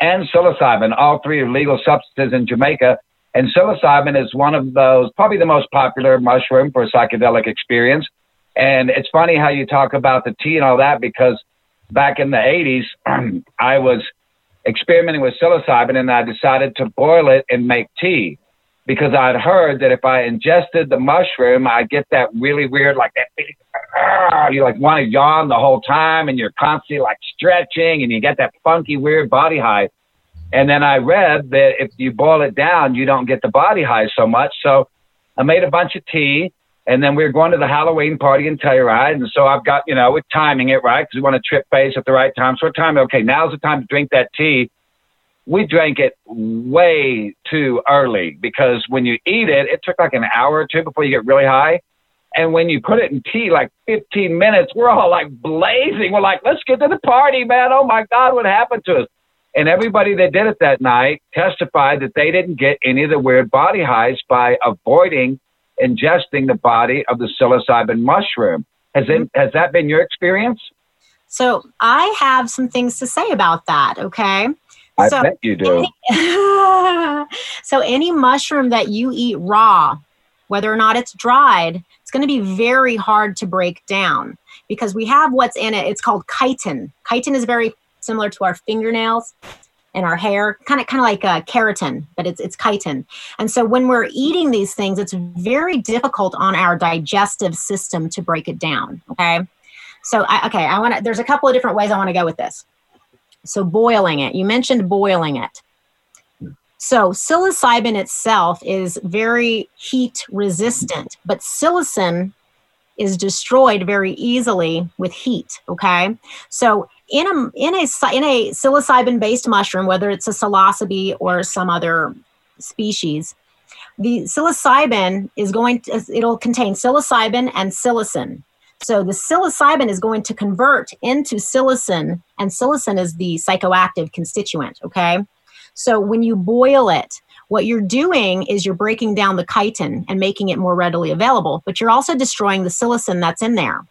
and psilocybin. All three are legal substances in Jamaica. And psilocybin is one of those, probably the most popular mushroom for a psychedelic experience. And it's funny how you talk about the tea and all that because back in the 80s, [CLEARS THROAT] I was experimenting with psilocybin and I decided to boil it and make tea because I'd heard that if I ingested the mushroom, I'd get that really weird, like that [LAUGHS] you like want to yawn the whole time, and you're constantly like stretching, and you get that funky, weird body high. And then I read that if you boil it down, you don't get the body high so much. So I made a bunch of tea, and then we were going to the Halloween party in Telluride. And so I've got, you know, we're timing it right because we want to trip base at the right time. So we're timing, okay, now's the time to drink that tea. We drank it way too early because when you eat it, it took like an hour or two before you get really high. And when you put it in tea, like 15 minutes, we're all like blazing. We're like, let's get to the party, man. Oh my God, what happened to us? And everybody that did it that night testified that they didn't get any of the weird body highs by avoiding ingesting the body of the psilocybin mushroom. Has, it, has that been your experience? So I have some things to say about that, okay? I so, bet you do. Any, [LAUGHS] so any mushroom that you eat raw, whether or not it's dried, it's going to be very hard to break down because we have what's in it. It's called chitin. Chitin is very similar to our fingernails and our hair, kind of kind of like a uh, keratin, but it's it's chitin. And so when we're eating these things, it's very difficult on our digestive system to break it down. Okay, so I, okay, I want to. There's a couple of different ways I want to go with this. So boiling it. You mentioned boiling it. So psilocybin itself is very heat resistant, but psilocin is destroyed very easily with heat. Okay, so in a in a in a psilocybin based mushroom, whether it's a psilocybe or some other species, the psilocybin is going to it'll contain psilocybin and psilocin. So the psilocybin is going to convert into psilocin, and psilocin is the psychoactive constituent. Okay, so when you boil it, what you're doing is you're breaking down the chitin and making it more readily available, but you're also destroying the psilocin that's in there.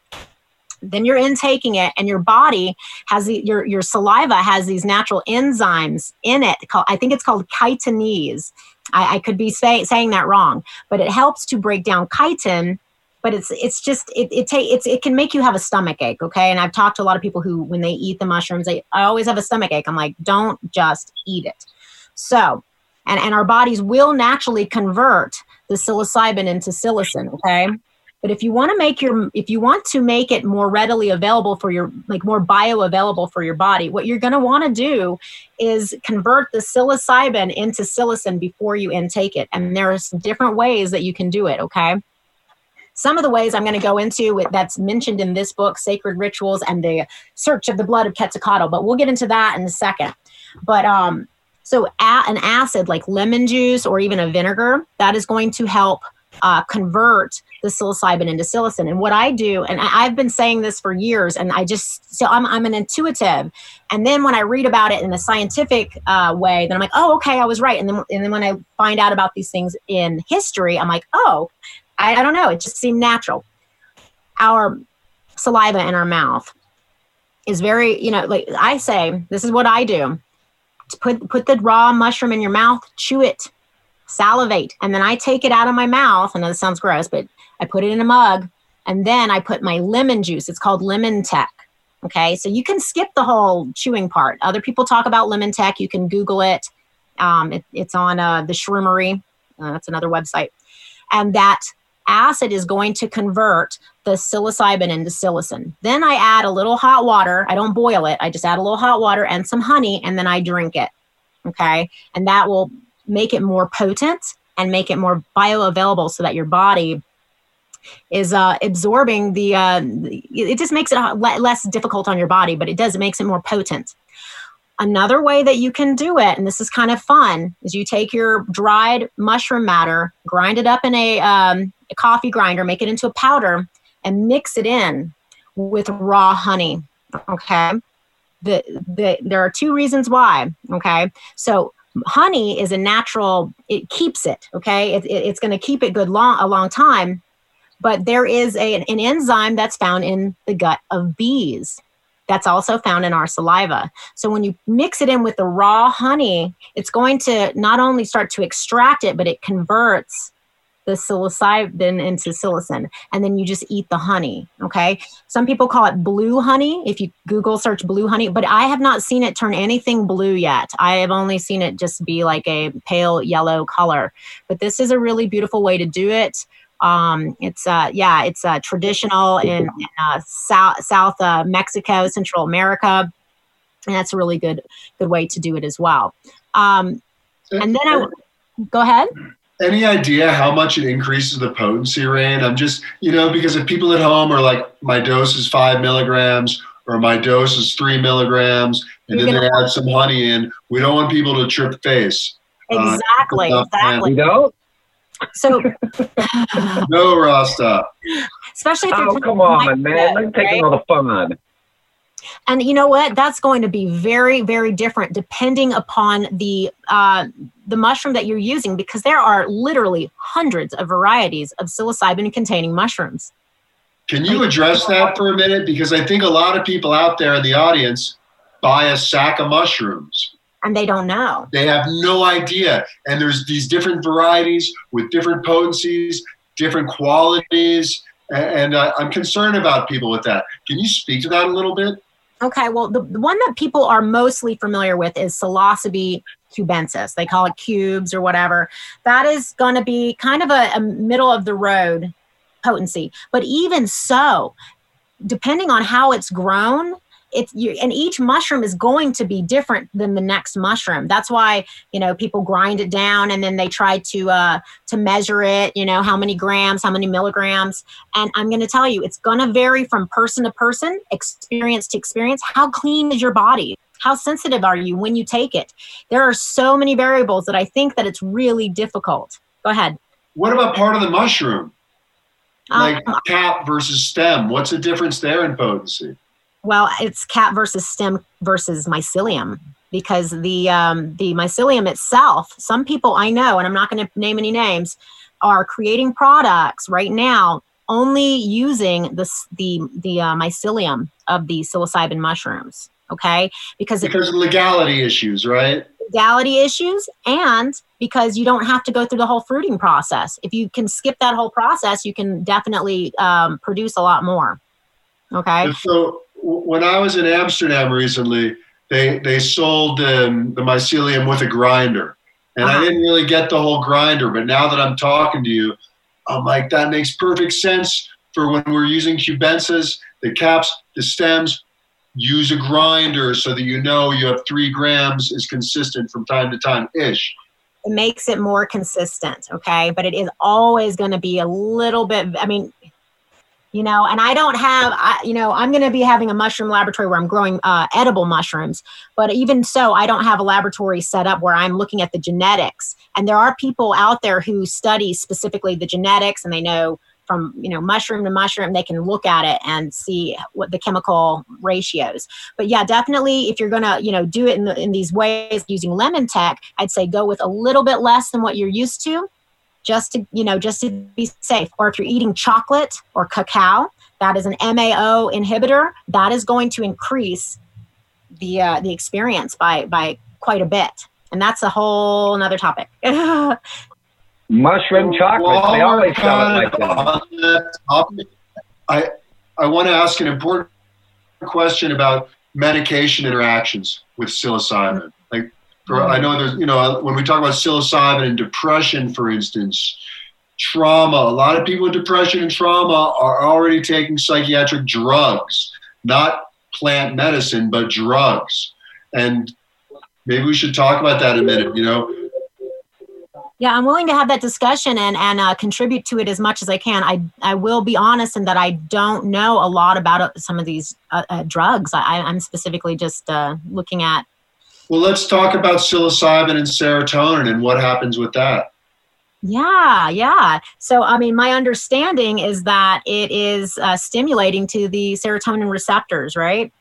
Then you're intaking it and your body has the, your your saliva has these natural enzymes in it called i think it's called chitinase. I, I could be say, saying that wrong but it helps to break down chitin but it's it's just it it, ta- it's, it can make you have a stomach ache okay? And i've talked to a lot of people who when they eat the mushrooms they i always have a stomach ache. I'm like don't just eat it. So and and our bodies will naturally convert the psilocybin into psilocin okay but if you want to make your if you want to make it more readily available for your like more bioavailable for your body, what you're going to want to do is convert the psilocybin into psilocin before you intake it. And there are some different ways that you can do it, okay? Some of the ways I'm going to go into that's mentioned in this book, Sacred Rituals and the Search of the Blood of Quetzalcoatl, but we'll get into that in a second. But um, so an acid like lemon juice or even a vinegar that is going to help uh, convert the psilocybin into psilocin. And what I do, and I, have been saying this for years, and I just, so I'm, I'm an intuitive. And then when I read about it in a scientific uh, way, then I'm like, oh, okay, I was right. And then, and then when I find out about these things in history, I'm like, oh, I, I don't know. It just seemed natural. Our saliva in our mouth is very, you know, like I say, this is what I do. Put put the raw mushroom in your mouth, chew it, salivate, and then I take it out of my mouth. I know this sounds gross, but I put it in a mug, and then I put my lemon juice. It's called Lemon Tek. Okay, so you can skip the whole chewing part. Other people talk about Lemon Tek. You can Google it. Um, it it's on uh, the Shroomery. Uh, that's another website. And that acid is going to convert the psilocybin into psilocin. Then I add a little hot water. I don't boil it. I just add a little hot water and some honey, and then I drink it. Okay, and that will make it more potent and make it more bioavailable so that your body is uh, absorbing the, uh, it just makes it less difficult on your body, but it does, it makes it more potent. Another way that you can do it, and this is kind of fun, is you take your dried mushroom matter, grind it up in a, um, a coffee grinder, make it into a powder, and mix it in with raw honey. Okay. The, the, there are two reasons why. Okay. So honey is a natural it keeps it okay it, it, it's going to keep it good long a long time but there is a, an enzyme that's found in the gut of bees that's also found in our saliva so when you mix it in with the raw honey it's going to not only start to extract it but it converts the psilocybin into psilocin and then you just eat the honey okay? Some people call it blue honey if you google search blue honey but i have not seen it turn anything blue yet. I have only seen it just be like a pale yellow color. But this is a really beautiful way to do it. Um, it's uh, yeah, it's uh, traditional in, in uh, South South uh, Mexico, Central America, and that's a really good good way to do it as well. Um, and then I go ahead. Any idea how much it increases the potency rate? I'm just, you know, because if people at home are like, my dose is five milligrams or my dose is three milligrams, and You're then they add some honey in, we don't want people to trip face. Uh, Exactly, uh, exactly. You know? So, [LAUGHS] No, Rasta. especially if you're Oh, come on, man. this, I'm taking right? all the fun. And you know what? That's going to be very, very different depending upon the uh, the mushroom that you're using, because there are literally hundreds of varieties of psilocybin-containing mushrooms. Can you address that for a minute? Because I think a lot of people out there in the audience buy a sack of mushrooms. and they don't know. They have no idea. And there's these different varieties with different potencies, different qualities. And uh, I'm concerned about people with that. Can you speak to that a little bit? Okay, well, the, the one that people are mostly familiar with is psilocybe cubensis. They call it cubes or whatever. That is going to be kind of a, a middle of the road potency. But even so, depending on how it's grown, it's you, and each mushroom is going to be different than the next mushroom. That's why you know people grind it down and then they try to uh, to measure it. You know how many grams, how many milligrams. And I'm going to tell you, it's going to vary from person to person, experience to experience. How clean is your body? How sensitive are you when you take it? There are so many variables that I think that it's really difficult. Go ahead. What about part of the mushroom? Like Um, cap versus stem. What's the difference there in potency? Well, it's cat versus stem versus mycelium because the um, the mycelium itself. Some people I know, and I'm not going to name any names, are creating products right now only using this the the uh, mycelium of the psilocybin mushrooms. Okay, because it Because of legality issues, right? legality issues and because you don't have to go through the whole fruiting process. If you can skip that whole process, you can definitely um, produce a lot more. Okay. And so when I was in Amsterdam recently, they they sold um, the mycelium with a grinder, and I Uh-huh. didn't really get the whole grinder. But now that I'm talking to you, I'm like that makes perfect sense for when we're using cubensis, the caps, the stems. Use a grinder so that you know you have three grams is consistent from time to time ish. It makes it more consistent. Okay. But it is always going to be a little bit, I mean, you know, and I don't have, I, you know, I'm going to be having a mushroom laboratory where I'm growing uh, edible mushrooms. But even so, I don't have a laboratory set up where I'm looking at the genetics. And there are people out there who study specifically the genetics and they know from, you know, mushroom to mushroom, they can look at it and see what the chemical ratios. But yeah, definitely if you're going to, you know, do it in, the, in these ways using lemon tek, I'd say go with a little bit less than what you're used to just to you know just to be safe or if you're eating chocolate or cacao that is an mao inhibitor that is going to increase the uh, the experience by by quite a bit and that's a whole another topic [LAUGHS] Mushroom chocolate. They always sell it like that. on that topic, I I want to ask an important question about medication interactions with psilocybin. I know there's you know when we talk about psilocybin and depression, for instance, trauma. A lot of people with depression and trauma are already taking psychiatric drugs, not plant medicine, but drugs. And maybe we should talk about that a minute. You know, yeah i'm willing to have that discussion and and uh, contribute to it as much as i can i i will be honest in that i don't know a lot about uh, some of these uh, uh, drugs I, i'm specifically just uh, looking at well, let's talk about psilocybin and serotonin and what happens with that. Yeah, yeah. So, I mean, my understanding is that it is uh, stimulating to the serotonin receptors, right?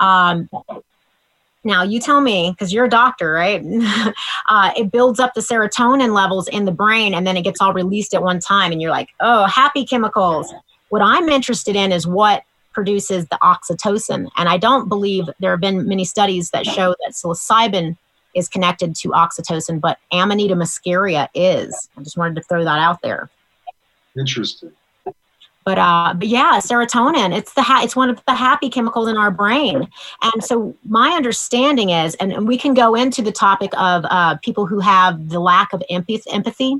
Um, now, you tell me, because you're a doctor, right? [LAUGHS] uh, it builds up the serotonin levels in the brain and then it gets all released at one time, and you're like, oh, happy chemicals. What I'm interested in is what produces the oxytocin. And I don't believe there have been many studies that show that psilocybin is connected to oxytocin, but Amanita muscaria is. I just wanted to throw that out there. Interesting. But uh, but yeah, serotonin. It's the ha- it's one of the happy chemicals in our brain. And so my understanding is, and, and we can go into the topic of uh, people who have the lack of empathy, empathy,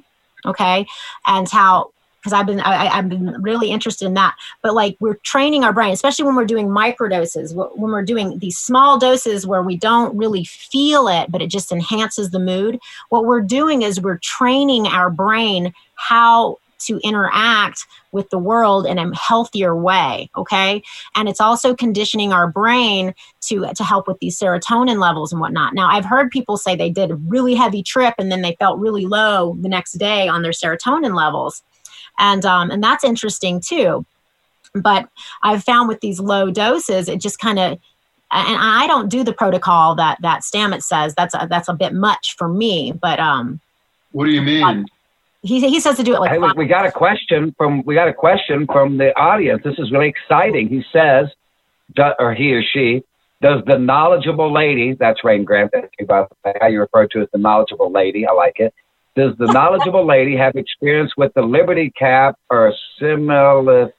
okay, and how because I've been I, have been really interested in that. But like we're training our brain, especially when we're doing microdoses, when we're doing these small doses where we don't really feel it, but it just enhances the mood. What we're doing is we're training our brain how to interact with the world in a healthier way okay and it's also conditioning our brain to to help with these serotonin levels and whatnot now i've heard people say they did a really heavy trip and then they felt really low the next day on their serotonin levels and um, and that's interesting too. But i've found with these low doses it just kind of and i don't do the protocol that that stamets says. That's a, that's a bit much for me but um what do you mean? He, he says to do it like hey, we, we got a question from we got a question from the audience. This is really exciting. He says or he or she does the knowledgeable lady that's rayne grant about how you refer to as the knowledgeable lady i like it does the knowledgeable lady have experience with the Liberty Cap or Semilanceata?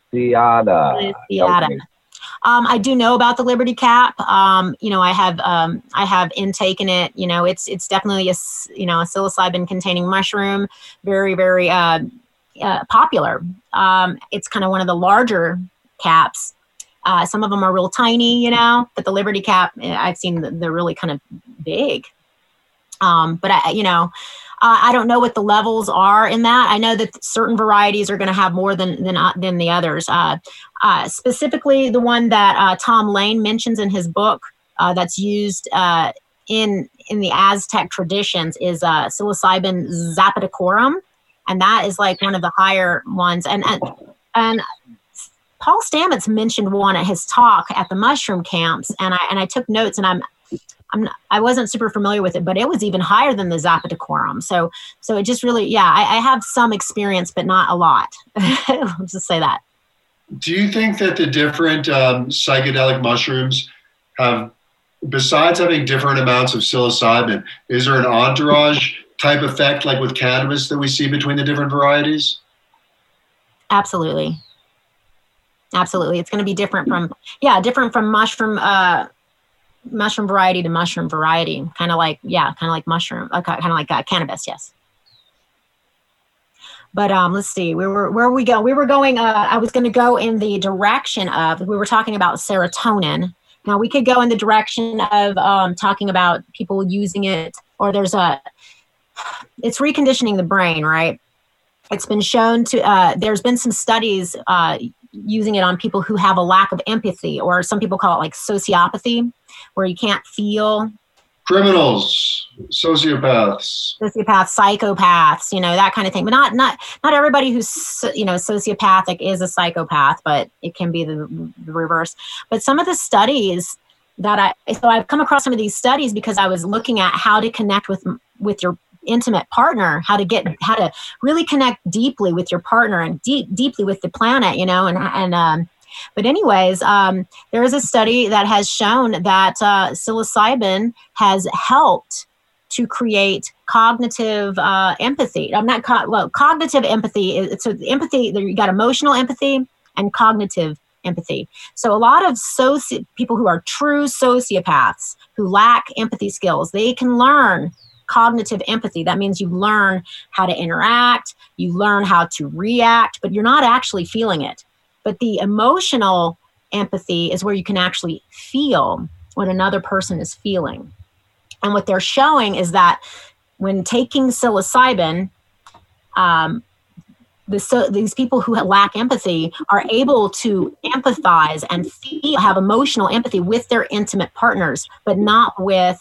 Um, I do know about the Liberty Cap. Um, you know, I have um, I have intaken it. You know, it's it's definitely a you know a psilocybin containing mushroom, very very uh, uh, popular. Um, it's kind of one of the larger caps. Uh, some of them are real tiny, you know, but the Liberty Cap eh, I've seen they're really kind of big. Um, but I, you know, uh, I don't know what the levels are in that. I know that certain varieties are going to have more than than uh, than the others. Uh, uh specifically, the one that uh, Tom Lane mentions in his book that's used in in the Aztec traditions is psilocybin zapotecorum, and that is like one of the higher ones. And and, and Paul Stamets mentioned one at his talk at the mushroom camps, and I and I took notes, and I'm I'm not, I wasn't super familiar with it, but it was even higher than the Zapotecorum. So, so it just really, yeah, I, I have some experience, but not a lot. [LAUGHS] Let's just say that. Do you think that the different um, psychedelic mushrooms have, besides having different amounts of psilocybin, is there an entourage type effect like with cannabis that we see between the different varieties? Absolutely. Absolutely. It's going to be different from, yeah, different from mushroom, uh, mushroom variety to mushroom variety, kind of like yeah, kind of like mushroom, uh, kind of like uh, cannabis. Yes. But um, let's see, we were where we go. We were going. Uh, I was going to go in the direction of. We were talking about serotonin. Now we could go in the direction of um, talking about people using it, or there's a. It's reconditioning the brain, right? It's been shown to. Uh, there's been some studies uh, using it on people who have a lack of empathy, or some people call it like sociopathy where you can't feel criminals sociopaths. Sociopaths psychopaths you know that kind of thing. But not not not everybody who's you know sociopathic is a psychopath but it can be the, the reverse. But some of the studies that i so i've come across some of these studies because i was looking at how to connect with with your intimate partner how to get how to really connect deeply with your partner and deep deeply with the planet you know and and um but, anyways, um, there is a study that has shown that uh, psilocybin has helped to create cognitive uh, empathy. I'm not co- well, cognitive empathy. So empathy, you got emotional empathy and cognitive empathy. So a lot of soci- people who are true sociopaths who lack empathy skills, they can learn cognitive empathy. That means you learn how to interact, you learn how to react, but you're not actually feeling it. But the emotional empathy is where you can actually feel what another person is feeling. And what they're showing is that when taking psilocybin, um, the, so, these people who lack empathy are able to empathize and feel, have emotional empathy with their intimate partners, but not with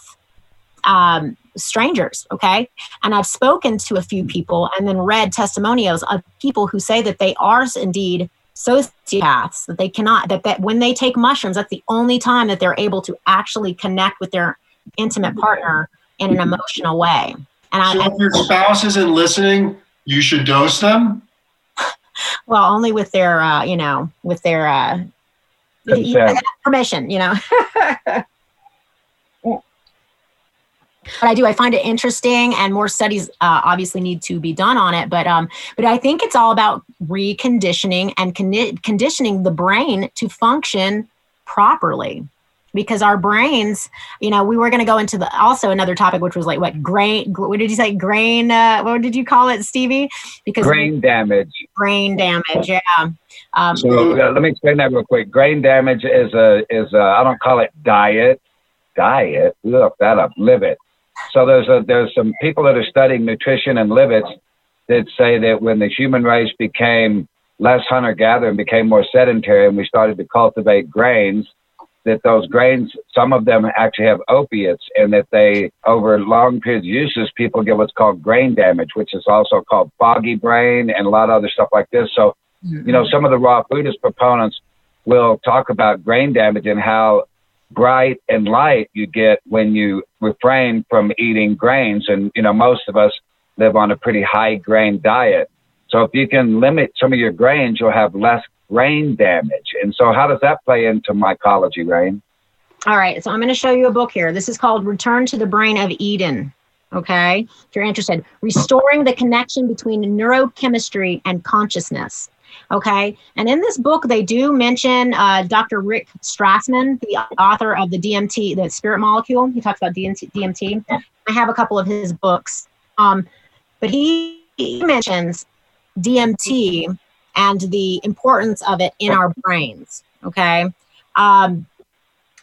um, strangers. Okay. And I've spoken to a few people and then read testimonials of people who say that they are indeed sociopaths that they cannot that, that when they take mushrooms that's the only time that they're able to actually connect with their intimate partner in an emotional way. And so I, if your spouse isn't listening you should dose them? [LAUGHS] Well only with their uh, you know with their uh, [LAUGHS] permission you know [LAUGHS] but I do. I find it interesting, and more studies uh, obviously need to be done on it. But um, but I think it's all about reconditioning and con- conditioning the brain to function properly. because our brains, you know, we were going to go into the also another topic, which was like what grain, what did you say? Grain, uh, what did you call it, Stevie? Because brain damage. Brain damage, yeah. Um, so uh, let me explain that real quick. Grain damage is a, is a, I don't call it diet, diet, look that up, live it. So there's a, there's some people that are studying nutrition and live it that say that when the human race became less hunter gatherer and became more sedentary and we started to cultivate grains, that those grains, some of them actually have opiates, and that they, over long periods of uses, people get what's called grain damage, which is also called foggy brain and a lot of other stuff like this. So, mm-hmm. you know, some of the raw Buddhist proponents will talk about grain damage and how bright and light you get when you refrain from eating grains. And, you know, most of us live on a pretty high grain diet. So if you can limit some of your grains, you'll have less brain damage. And so, how does that play into mycology, Rayne? All right. So, I'm going to show you a book here. This is called Return to the Brain of Eden. Okay. If you're interested, restoring the connection between neurochemistry and consciousness. Okay. And in this book, they do mention uh, Dr. Rick Strassman, the author of the DMT, the spirit molecule. He talks about DMT. DMT. I have a couple of his books. Um, but he, he mentions DMT and the importance of it in our brains. Okay. Um,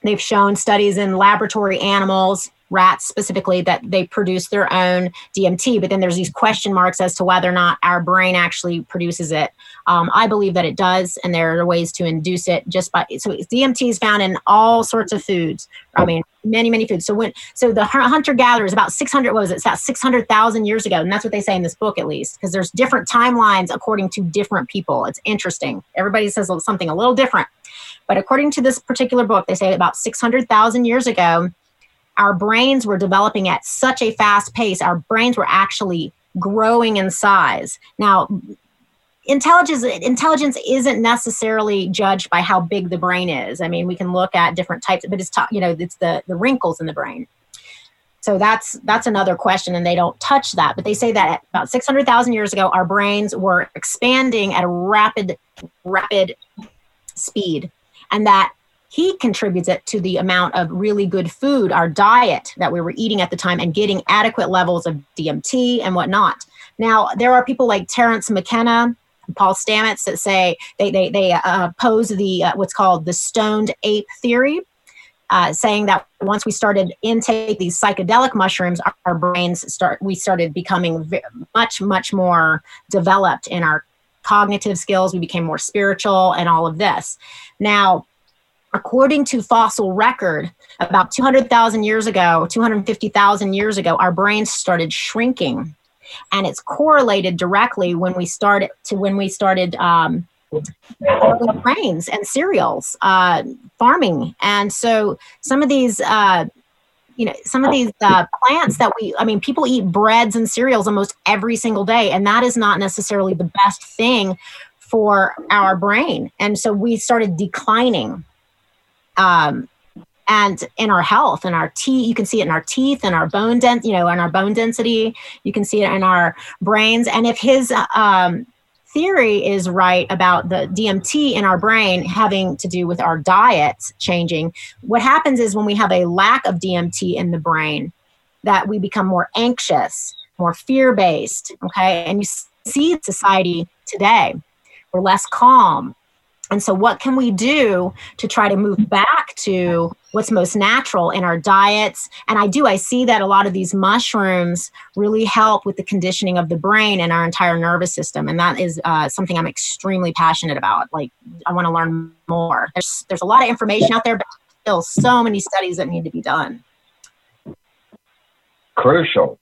they've shown studies in laboratory animals rats specifically that they produce their own DMT, but then there's these question marks as to whether or not our brain actually produces it. Um, I believe that it does, and there are ways to induce it just by so DMT is found in all sorts of foods. I mean, many many foods. So when so the hunter gatherers about 600 what was it? It's about 600,000 years ago, and that's what they say in this book at least, because there's different timelines according to different people. It's interesting. Everybody says something a little different. But according to this particular book, they say about 600,000 years ago, our brains were developing at such a fast pace. Our brains were actually growing in size. Now, intelligence intelligence isn't necessarily judged by how big the brain is. I mean, we can look at different types, but it's you know it's the the wrinkles in the brain. So that's that's another question, and they don't touch that. But they say that about six hundred thousand years ago, our brains were expanding at a rapid rapid speed, and that he contributes it to the amount of really good food, our diet that we were eating at the time, and getting adequate levels of DMT and whatnot. Now, there are people like Terence McKenna, Paul Stamets that say they they they uh, pose the uh, what's called the stoned ape theory, uh, saying that once we started intake these psychedelic mushrooms, our, our brains start we started becoming v- much much more developed in our cognitive skills. We became more spiritual and all of this. Now, according to fossil record, about 200,000 years ago, 250,000 years ago, our brains started shrinking. And it's correlated directly when we started to when we started um, grains and cereals, uh, farming. And so some of these, uh, you know, some of these uh, plants that we, I mean, people eat breads and cereals almost every single day. And that is not necessarily the best thing for our brain. And so we started declining um, and in our health and our teeth you can see it in our teeth and our bone dent you know in our bone density. You can see it in our brains. And if his um, theory is right about the dmt in our brain having to do with our diets changing what happens is when we have a lack of dmt in the brain that we become more anxious more fear-based okay? And you see society today. We're less calm and so, what can we do to try to move back to what's most natural in our diets? And I do, I see that a lot of these mushrooms really help with the conditioning of the brain and our entire nervous system. And that is uh, something I'm extremely passionate about. Like, I want to learn more. There's, there's a lot of information out there, but still so many studies that need to be done. Crucial.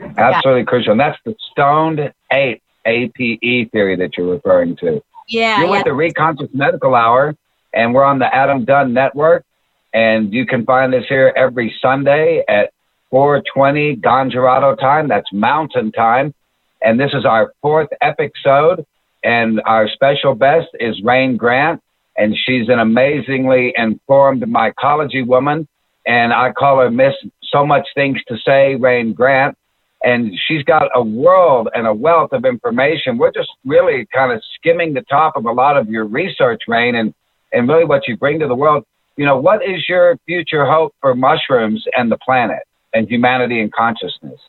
Absolutely yeah. crucial. And that's the stoned ape, APE theory that you're referring to. Yeah. You're yeah. with the Reconscious Medical Hour, and we're on the Adam Dunn Network. And you can find us here every Sunday at 420 Gongerado time. That's mountain time. And this is our fourth episode. And our special best is Rayne Grant. And she's an amazingly informed mycology woman. And I call her Miss So Much Things to Say, Rayne Grant and she's got a world and a wealth of information. We're just really kind of skimming the top of a lot of your research, Rayne, and and really what you bring to the world. you know, what is your future hope for mushrooms and the planet and humanity and consciousness?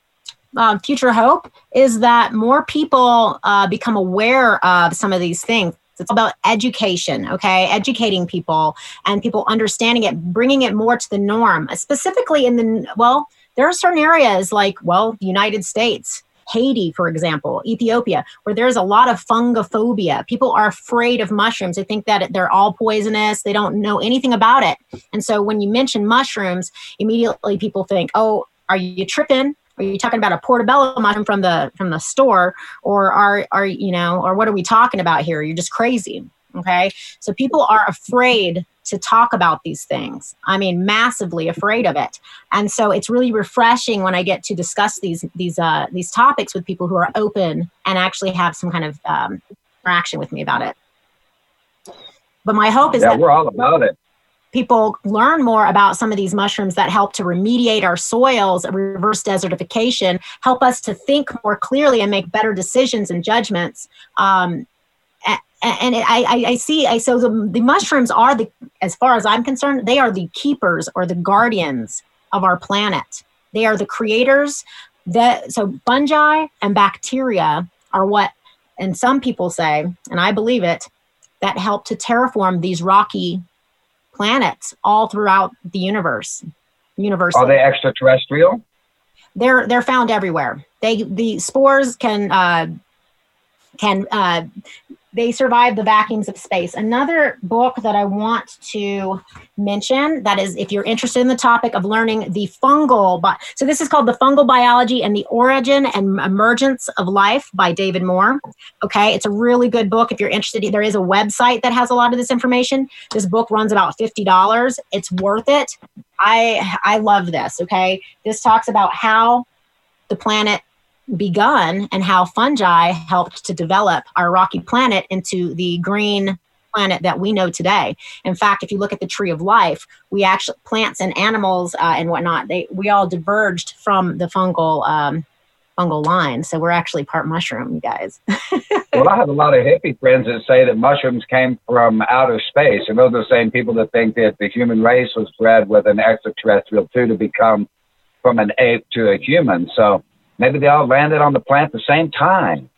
Um, future hope is that more people uh, become aware of some of these things. It's about education, okay? Educating people and people understanding it, bringing it more to the norm, specifically in the, well, there are certain areas like, well, the United States, Haiti, for example, Ethiopia, where there's a lot of fungophobia. People are afraid of mushrooms. They think that they're all poisonous. They don't know anything about it. And so when you mention mushrooms, immediately people think, oh, are you tripping? Are you talking about a portobello mushroom from the from the store, or are are you know, or what are we talking about here? You're just crazy. Okay, so people are afraid to talk about these things. I mean, massively afraid of it. And so it's really refreshing when I get to discuss these these uh, these topics with people who are open and actually have some kind of um, interaction with me about it. But my hope is yeah, that we're all about it. People learn more about some of these mushrooms that help to remediate our soils, reverse desertification, help us to think more clearly and make better decisions and judgments. Um, and I, I, see I so the, the mushrooms are the as far as I'm concerned they are the keepers or the guardians of our planet. They are the creators that so fungi and bacteria are what and some people say and I believe it that help to terraform these rocky planets all throughout the universe. Universe. Are they extraterrestrial? They're they're found everywhere. They the spores can uh, can uh, they survive the vacuums of space. Another book that I want to mention that is, if you're interested in the topic of learning the fungal, bi- so this is called The Fungal Biology and the Origin and Emergence of Life by David Moore. Okay, it's a really good book if you're interested. There is a website that has a lot of this information. This book runs about $50. It's worth it. I I love this. Okay, this talks about how the planet begun and how fungi helped to develop our rocky planet into the green planet that we know today. In fact, if you look at the tree of life, we actually plants and animals uh, and whatnot, they we all diverged from the fungal um, fungal line. So we're actually part mushroom, you guys. [LAUGHS] well, I have a lot of hippie friends that say that mushrooms came from outer space, and those are the same people that think that the human race was bred with an extraterrestrial too to become from an ape to a human. So Maybe they all landed on the plant at the same time.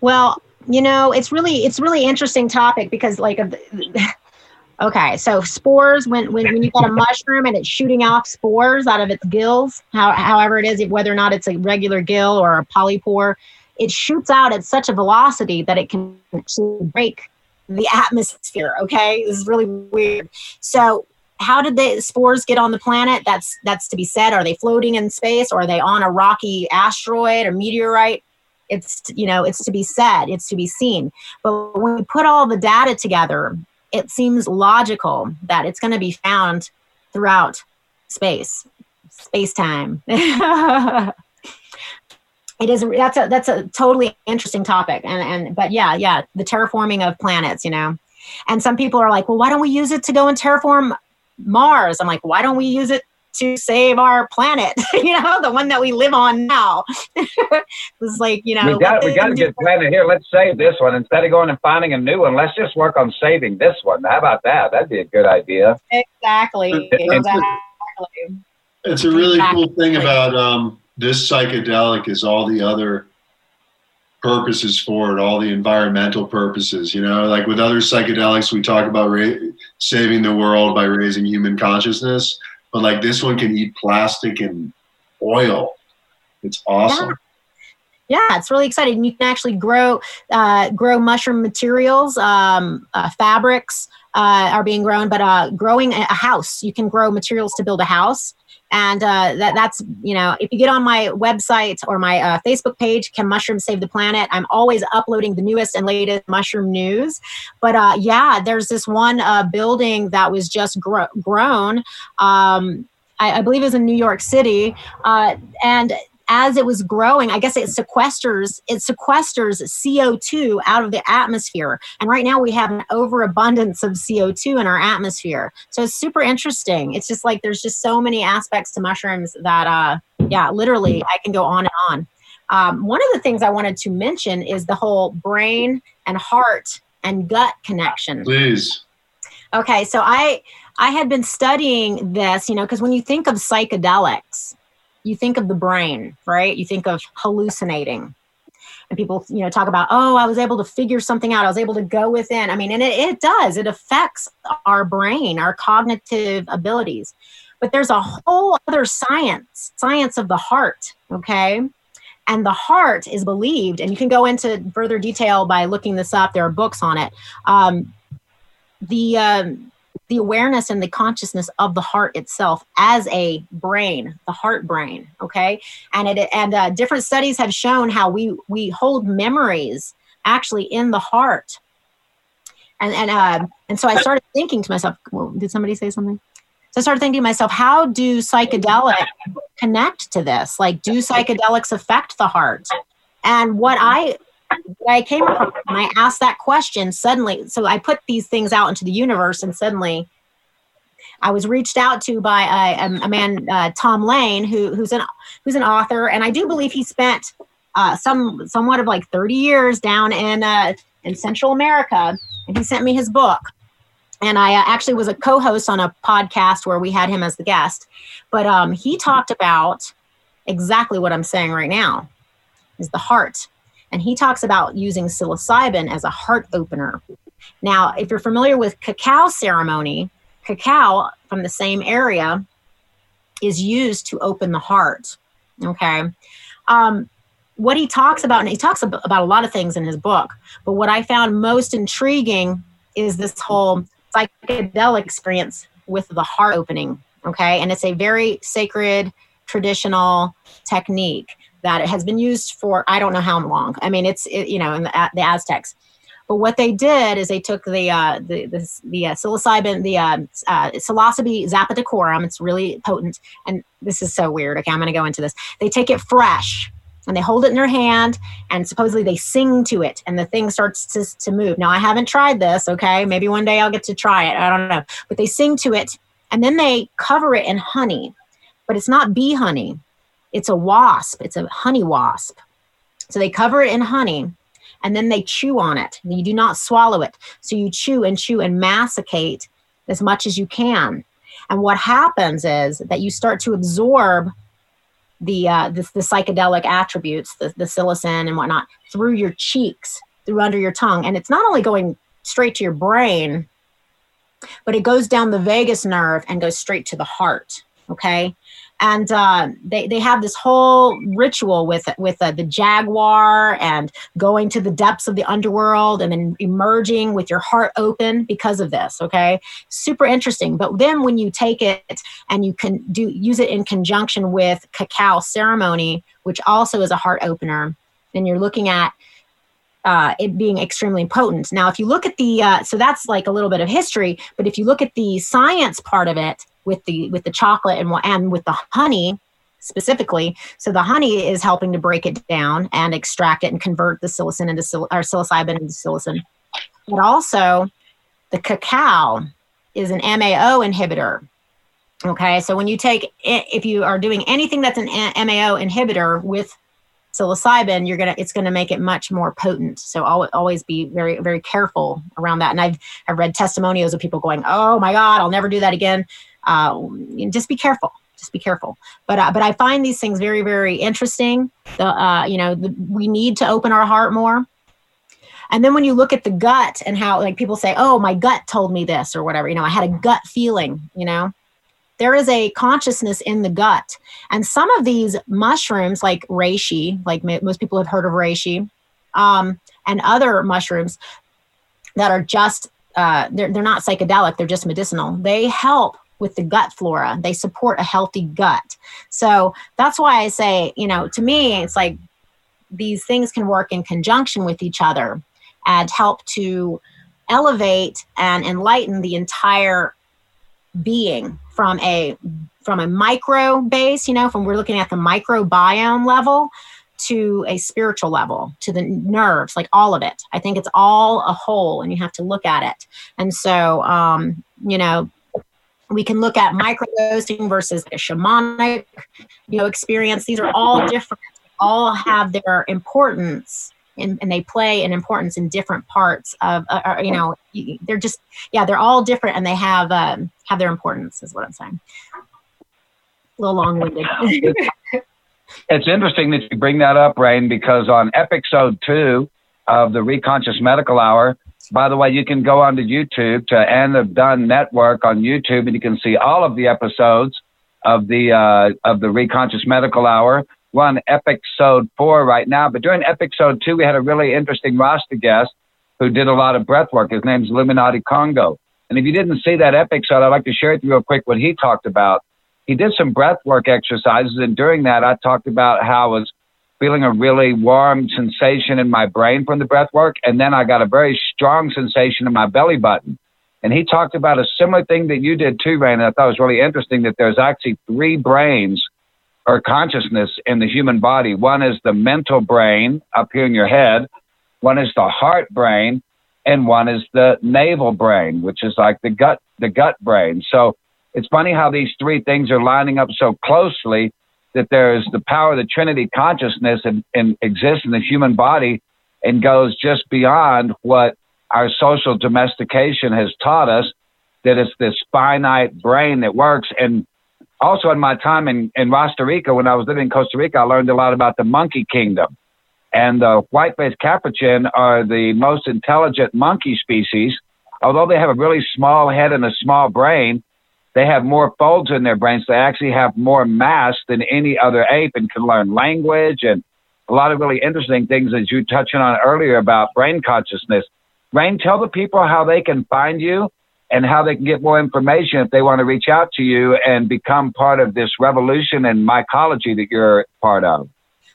Well, you know, it's really it's really interesting topic because like [LAUGHS] okay, so spores when when, when you got a mushroom and it's shooting off spores out of its gills, how, however it is, whether or not it's a regular gill or a polypore, it shoots out at such a velocity that it can actually break the atmosphere. Okay, this is really weird. So how did the spores get on the planet? That's that's to be said. Are they floating in space or are they on a rocky asteroid or meteorite? It's you know, it's to be said, it's to be seen. But when we put all the data together, it seems logical that it's going to be found throughout space, space time. [LAUGHS] it is that's a that's a totally interesting topic and and but yeah yeah the terraforming of planets you know and some people are like well why don't we use it to go and terraform Mars. I'm like, why don't we use it to save our planet? [LAUGHS] you know, the one that we live on now. [LAUGHS] it was like, you know, we got we got to get planet here. Let's save this one instead of going and finding a new one. Let's just work on saving this one. How about that? That'd be a good idea. Exactly. exactly. It's a really exactly. cool thing about um, this psychedelic is all the other purposes for it, all the environmental purposes. You know, like with other psychedelics, we talk about ra- saving the world by raising human consciousness, but like this one can eat plastic and oil. It's awesome. Yeah. Yeah, it's really exciting. You can actually grow uh, grow mushroom materials, um, uh, fabrics uh, are being grown, but uh, growing a house, you can grow materials to build a house and uh, that that's you know if you get on my website or my uh, facebook page can mushrooms save the planet i'm always uploading the newest and latest mushroom news. But uh, yeah there's this one uh, building that was just gro- grown um, I, I, believe it was in new york city uh, and as it was growing, I guess it sequesters it sequesters CO2 out of the atmosphere. And right now we have an overabundance of CO2 in our atmosphere. So it's super interesting. It's just like there's just so many aspects to mushrooms that uh yeah, literally I can go on and on. Um, one of the things I wanted to mention is the whole brain and heart and gut connection. Please. Okay, so I I had been studying this, you know, because when you think of psychedelics, you think of the brain, right? You think of hallucinating. And people, you know, talk about, oh, I was able to figure something out. I was able to go within. I mean, and it, it does. It affects our brain, our cognitive abilities. But there's a whole other science, science of the heart, okay? And the heart is believed, and you can go into further detail by looking this up. There are books on it. Um, the um, the awareness and the consciousness of the heart itself as a brain, the heart brain. Okay, and it and uh, different studies have shown how we we hold memories actually in the heart. And and uh, and so I started thinking to myself, well, did somebody say something? So I started thinking to myself, how do psychedelics connect to this? Like, do psychedelics affect the heart? And what I I came across I asked that question. Suddenly, so I put these things out into the universe, and suddenly I was reached out to by a, a man, uh, Tom Lane, who, who's an who's an author, and I do believe he spent uh, some somewhat of like 30 years down in uh, in Central America, and he sent me his book. And I uh, actually was a co-host on a podcast where we had him as the guest, but um, he talked about exactly what I'm saying right now, is the heart and he talks about using psilocybin as a heart opener. Now, if you're familiar with cacao ceremony, cacao from the same area is used to open the heart. Okay. Um, what he talks about, and he talks about a lot of things in his book, but what I found most intriguing is this whole psychedelic experience with the heart opening. Okay. And it's a very sacred, traditional technique that it has been used for I don't know how long. I mean, it's it, you know in the, the Aztecs. But what they did is they took the uh, the the, the uh, psilocybin, the uh, uh, psilocybe zapotecorum. It's really potent, and this is so weird. Okay, I'm going to go into this. They take it fresh and they hold it in their hand, and supposedly they sing to it, and the thing starts to, to move. Now, I haven't tried this. Okay, maybe one day I'll get to try it. I don't know, but they sing to it, and then they cover it in honey, but it's not bee honey it's a wasp, it's a honey wasp. So they cover it in honey and then they chew on it. You do not swallow it. So you chew and chew and masticate as much as you can. And what happens is that you start to absorb the uh, the, the, psychedelic attributes, the, the psilocin and whatnot, through your cheeks, through under your tongue. And it's not only going straight to your brain, but it goes down the vagus nerve and goes straight to the heart. Okay and uh, they they have this whole ritual with with uh, the jaguar and going to the depths of the underworld and then emerging with your heart open because of this. Okay, super interesting. But then when you take it and you can do use it in conjunction with cacao ceremony, which also is a heart opener, then you're looking at uh, it being extremely potent. Now, if you look at the, uh, so that's like a little bit of history, but if you look at the science part of it, with the with the chocolate and and with the honey specifically. So the honey is helping to break it down and extract it and convert the psilocin into or psilocybin into psilocin. But also, the cacao is an MAO inhibitor. Okay, so when you take if you are doing anything that's an MAO inhibitor with psilocybin, you're gonna it's gonna make it much more potent. So always be very very careful around that. And I've I've read testimonials of people going, "Oh my God, I'll never do that again." Uh, just be careful. Just be careful. But uh, but I find these things very very interesting. The uh, you know the, we need to open our heart more. And then when you look at the gut and how like people say, "Oh, my gut told me this" or whatever, you know, I had a gut feeling, you know there is a consciousness in the gut. And some of these mushrooms, like reishi, like most people have heard of reishi, um, and other mushrooms that are just, uh, they're, they're not psychedelic, they're just medicinal. They help with the gut flora, they support a healthy gut. So that's why I say, you know, to me, it's like these things can work in conjunction with each other and help to elevate and enlighten the entire being from a from a micro base you know from we're looking at the microbiome level to a spiritual level to the nerves like all of it. I think it's all a whole and you have to look at it. And so um you know we can look at microdosing versus a shamanic you know experience these are all different all have their importance and, and they play an importance in different parts of, uh, uh you know, they're just, yeah, they're all different and they have, um, have their importance is what I'm saying. A little long-winded. [LAUGHS] it's interesting that you bring that up, Rayne, because on episode two of the Reconscious Medical Hour, by the way, you can go onto YouTube to Adam Dunn Network on YouTube, and you can see all of the episodes of the uh, of the Reconscious Medical Hour. We're on episode four right now, but during episode two, we had a really interesting Rasta guest who did a lot of breath work. His name's Illuminati Congo. And if you didn't see that episode, I'd like to share with you real quick what he talked about. He did some breath work exercises, and during that, I talked about how I was feeling a really warm sensation in my brain from the breath work, and then I got a very strong sensation in my belly button. And he talked about a similar thing that you did too, Rayne. And I thought it was really interesting that there's actually three brains or consciousness in the human body. One is the mental brain up here in your head, one is the heart brain, and one is the navel brain, which is like the gut the gut brain. So it's funny how these three things are lining up so closely that there's the power of the Trinity consciousness and, and exists in the human body and goes just beyond what our social domestication has taught us that it's this finite brain that works. And also in my time in, in Costa Rica, when I was living in Costa Rica, I learned a lot about the monkey kingdom. And the white-faced capuchin are the most intelligent monkey species. Although they have a really small head and a small brain, they have more folds in their brains. They actually have more mass than any other ape and can learn language and a lot of really interesting things that you touched on earlier about brain consciousness. Rayne, tell the people how they can find you and how they can get more information if they want to reach out to you and become part of this revolution in mycology that you're part of.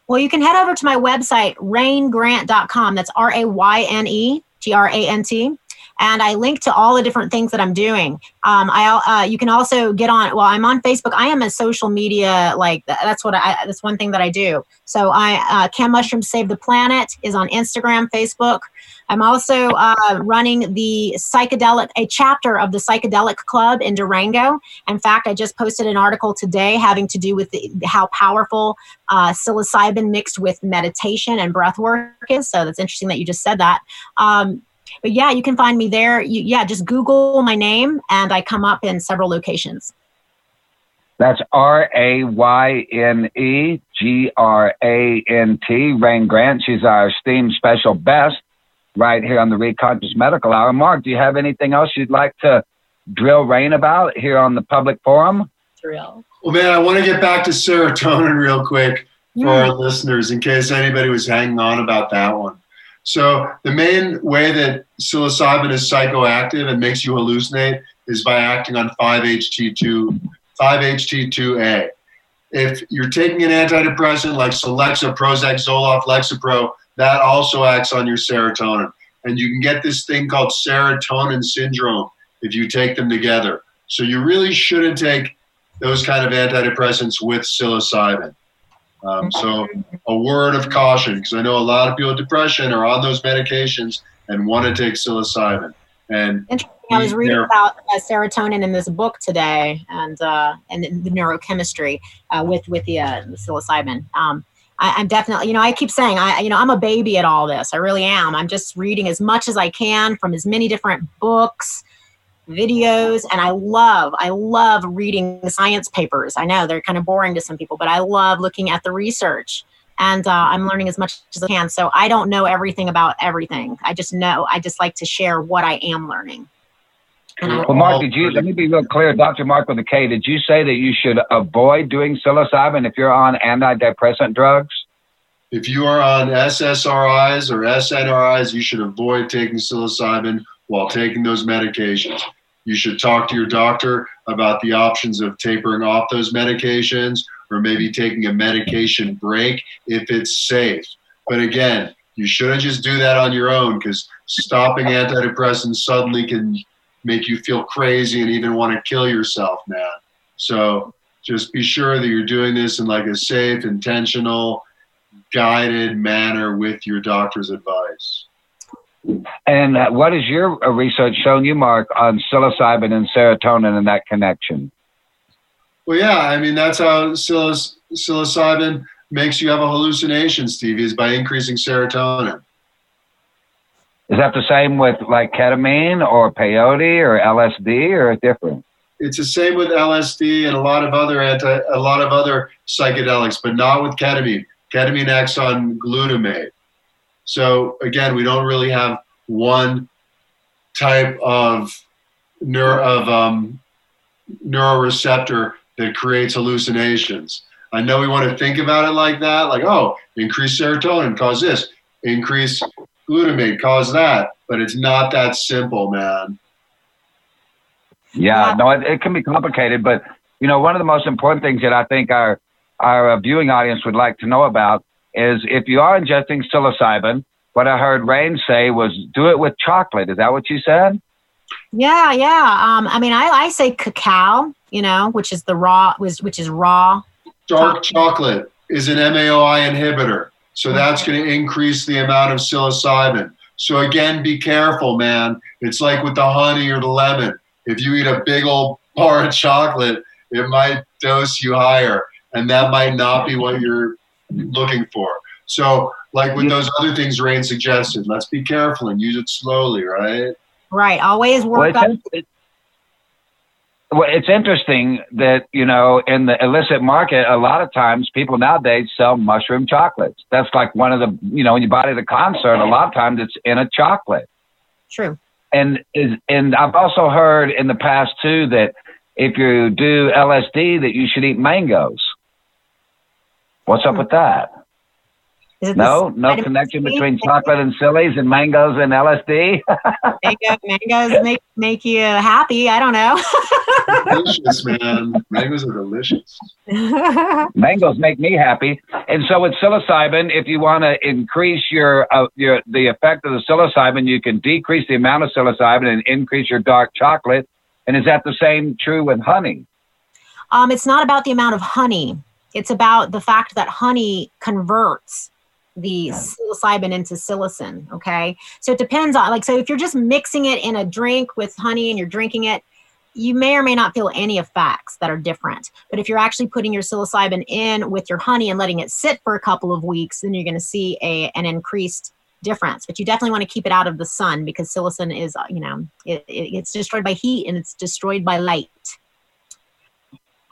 Well, you can head over to my website, raynegrant.com. That's R A Y N E G R A N T and I link to all the different things that I'm doing. Um, I uh, you can also get on. Well, I'm on Facebook. I am a social media like that's what I that's one thing that I do. So I uh, Can Mushroom Save the Planet is on Instagram, Facebook. I'm also uh, running the psychedelic, a chapter of the psychedelic club in Durango. In fact, I just posted an article today having to do with the, how powerful uh, psilocybin mixed with meditation and breath work is. So that's interesting that you just said that. Um, but yeah, you can find me there. You, yeah, just Google my name and I come up in several locations. That's R A Y N E G R A N T, Rayne Grant. She's our esteemed special best right here on the Reconscious Medical Hour. Mark, do you have anything else you'd like to drill Rayne about here on the public forum? Drill. Well, man, I want to get back to serotonin real quick for our listeners in case anybody was hanging on about that one. So the main way that psilocybin is psychoactive and makes you hallucinate is by acting on 5-HT2, 5-HT2A. If you're taking an antidepressant like Celexa, Prozac, Zoloft, Lexapro, that also acts on your serotonin. And you can get this thing called serotonin syndrome if you take them together. So you really shouldn't take those kind of antidepressants with psilocybin. Um, so a word of caution, because I know a lot of people with depression are on those medications and want to take psilocybin. And interesting. I was reading about uh, serotonin in this book today, and uh, and the neurochemistry uh, with with the, uh, the psilocybin. Um, I, am definitely, you know, I keep saying, I, you know, I'm a baby at all this. I really am. I'm just reading as much as I can from as many different books videos and i love i love reading science papers i know they're kind of boring to some people but i love looking at the research and uh, i'm learning as much as i can so i don't know everything about everything i just know i just like to share what i am learning well, Mark, did you, let me be real clear, Dr. Mark with a K, did you say that you should avoid doing psilocybin if you're on antidepressant drugs? If you are on SSRIs or SNRIs, you should avoid taking psilocybin while taking those medications. You should talk to your doctor about the options of tapering off those medications or maybe taking a medication break if it's safe. But again, you shouldn't just do that on your own because stopping antidepressants suddenly can make you feel crazy and even want to kill yourself, man. So just be sure that you're doing this in like a safe, intentional, guided manner with your doctor's advice. And what has your uh, research shown you, Mark, on psilocybin and serotonin and that connection? Well, yeah, I mean that's how psilocybin makes you have a hallucination, Stevie, is by increasing serotonin. Is that the same with like ketamine or peyote or LSD or different? It's the same with LSD and a lot of other anti, a lot of other psychedelics, but not with ketamine. Ketamine acts on glutamate. So again, we don't really have one type of neuro of um, neuroreceptor that creates hallucinations. I know we want to think about it like that, like oh, increase serotonin cause this, increase glutamate cause that, but it's not that simple, man. Yeah, no, it, it can be complicated, but you know, one of the most important things that I think our our viewing audience would like to know about is if you are ingesting psilocybin, what I heard Rayne say was do it with chocolate. Is that what you said? Yeah, yeah. Um, I mean, I, I say cacao, you know, which is the raw, which, which is raw. Dark chocolate is an MAOI inhibitor. So that's going to increase the amount of psilocybin. So again, be careful, man. It's like with the honey or the lemon. If you eat a big old bar of chocolate, it might dose you higher, and that might not be what you're looking for. So, like with those other things Rayne suggested, let's be careful and use it slowly, right? Right. Always work Well, up. it, well, it's interesting that you know in the illicit market, a lot of times people nowadays sell mushroom chocolates. That's like one of the you know when you buy it at a concert, a lot of times it's in a chocolate. True. And is and I've also heard in the past too that if you do LSD, that you should eat mangoes. What's up with that? No, the no connection C? between chocolate and sillies and mangoes and LSD. Mango, [LAUGHS] mangoes make make you happy. I don't know. delicious, [LAUGHS] man. Mangoes are delicious. [LAUGHS] mangoes make me happy. And so with psilocybin, if you want to increase your uh, your the effect of the psilocybin, you can decrease the amount of psilocybin and increase your dark chocolate. And is that the same true with honey? um, it's not about the amount of honey. It's about the fact that honey converts the psilocybin into psilocin. Okay. So it depends on, like, so if you're just mixing it in a drink with honey and you're drinking it, you may or may not feel any effects that are different. But if you're actually putting your psilocybin in with your honey and letting it sit for a couple of weeks, then you're going to see a, an increased difference. But you definitely want to keep it out of the sun because psilocin is, uh, you know, it, it, it's destroyed by heat and it's destroyed by light.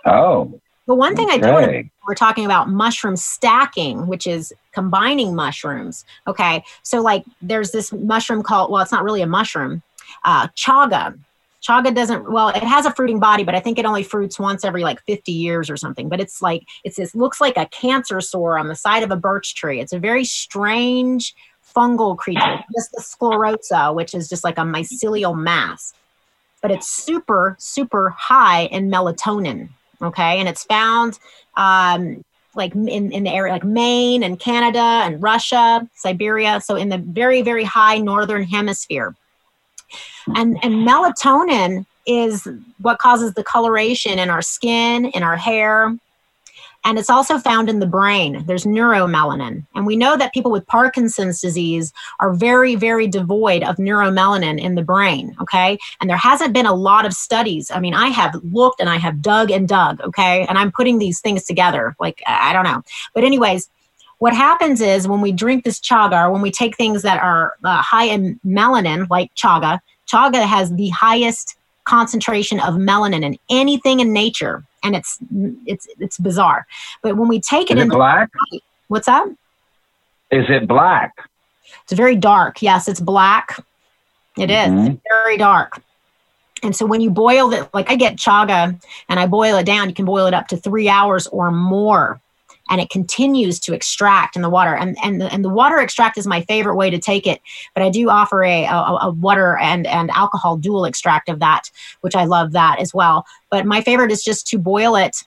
Oh, But one thing I do want to we're talking about mushroom stacking, which is combining mushrooms. Okay. So, like, there's this mushroom called, well, it's not really a mushroom, uh, chaga. Chaga doesn't, well, it has a fruiting body, but I think it only fruits once every like 50 years or something. But it's like, it's this, looks like a cancer sore on the side of a birch tree. It's a very strange fungal creature, just the sclerosa, which is just like a mycelial mass. But it's super, super high in melatonin. Okay. And it's found um, like in, in the area like Maine and Canada and Russia, Siberia. So in the very, very high northern hemisphere. And and melatonin is what causes the coloration in our skin, in our hair. And it's also found in the brain. There's neuromelanin. And we know that people with Parkinson's disease are very, very devoid of neuromelanin in the brain. Okay. And there hasn't been a lot of studies. I mean, I have looked and I have dug and dug. Okay. And I'm putting these things together. Like, I don't know. But, anyways, what happens is when we drink this chaga when we take things that are uh, high in melanin, like chaga, chaga has the highest concentration of melanin in anything in nature. And it's it's it's bizarre. But when we take it Is it in, black? what's that? Is it black? It's very dark. Yes, it's black. It is Mhm. It's very dark. And so when you boil it, like I get chaga and I boil it down, you can boil it up to three hours or more. And it continues to extract in the water. And and the, and the water extract is my favorite way to take it. But I do offer a, a, a water and, and alcohol dual extract of that, which I love that as well. But my favorite is just to boil it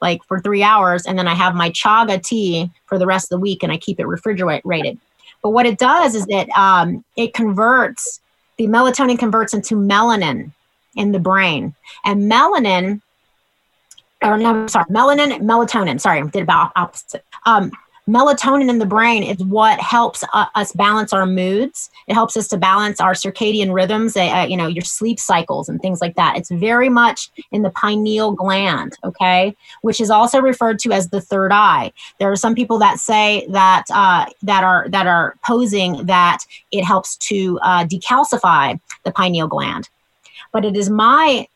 like for three hours, and then I have my chaga tea for the rest of the week, and I keep it refrigerated. But what it does is that um, it converts the melatonin converts into melanin in the brain, and melanin, or no, sorry, melanin, melatonin. Sorry, I did about opposite. Um, melatonin in the brain is what helps uh, us balance our moods. It helps us to balance our circadian rhythms uh, you know your sleep cycles and things like that. It's very much in the pineal gland okay? Which is also referred to as the third eye. There are some people that say that uh, that are that are posing that it helps to uh, decalcify the pineal gland. But it is my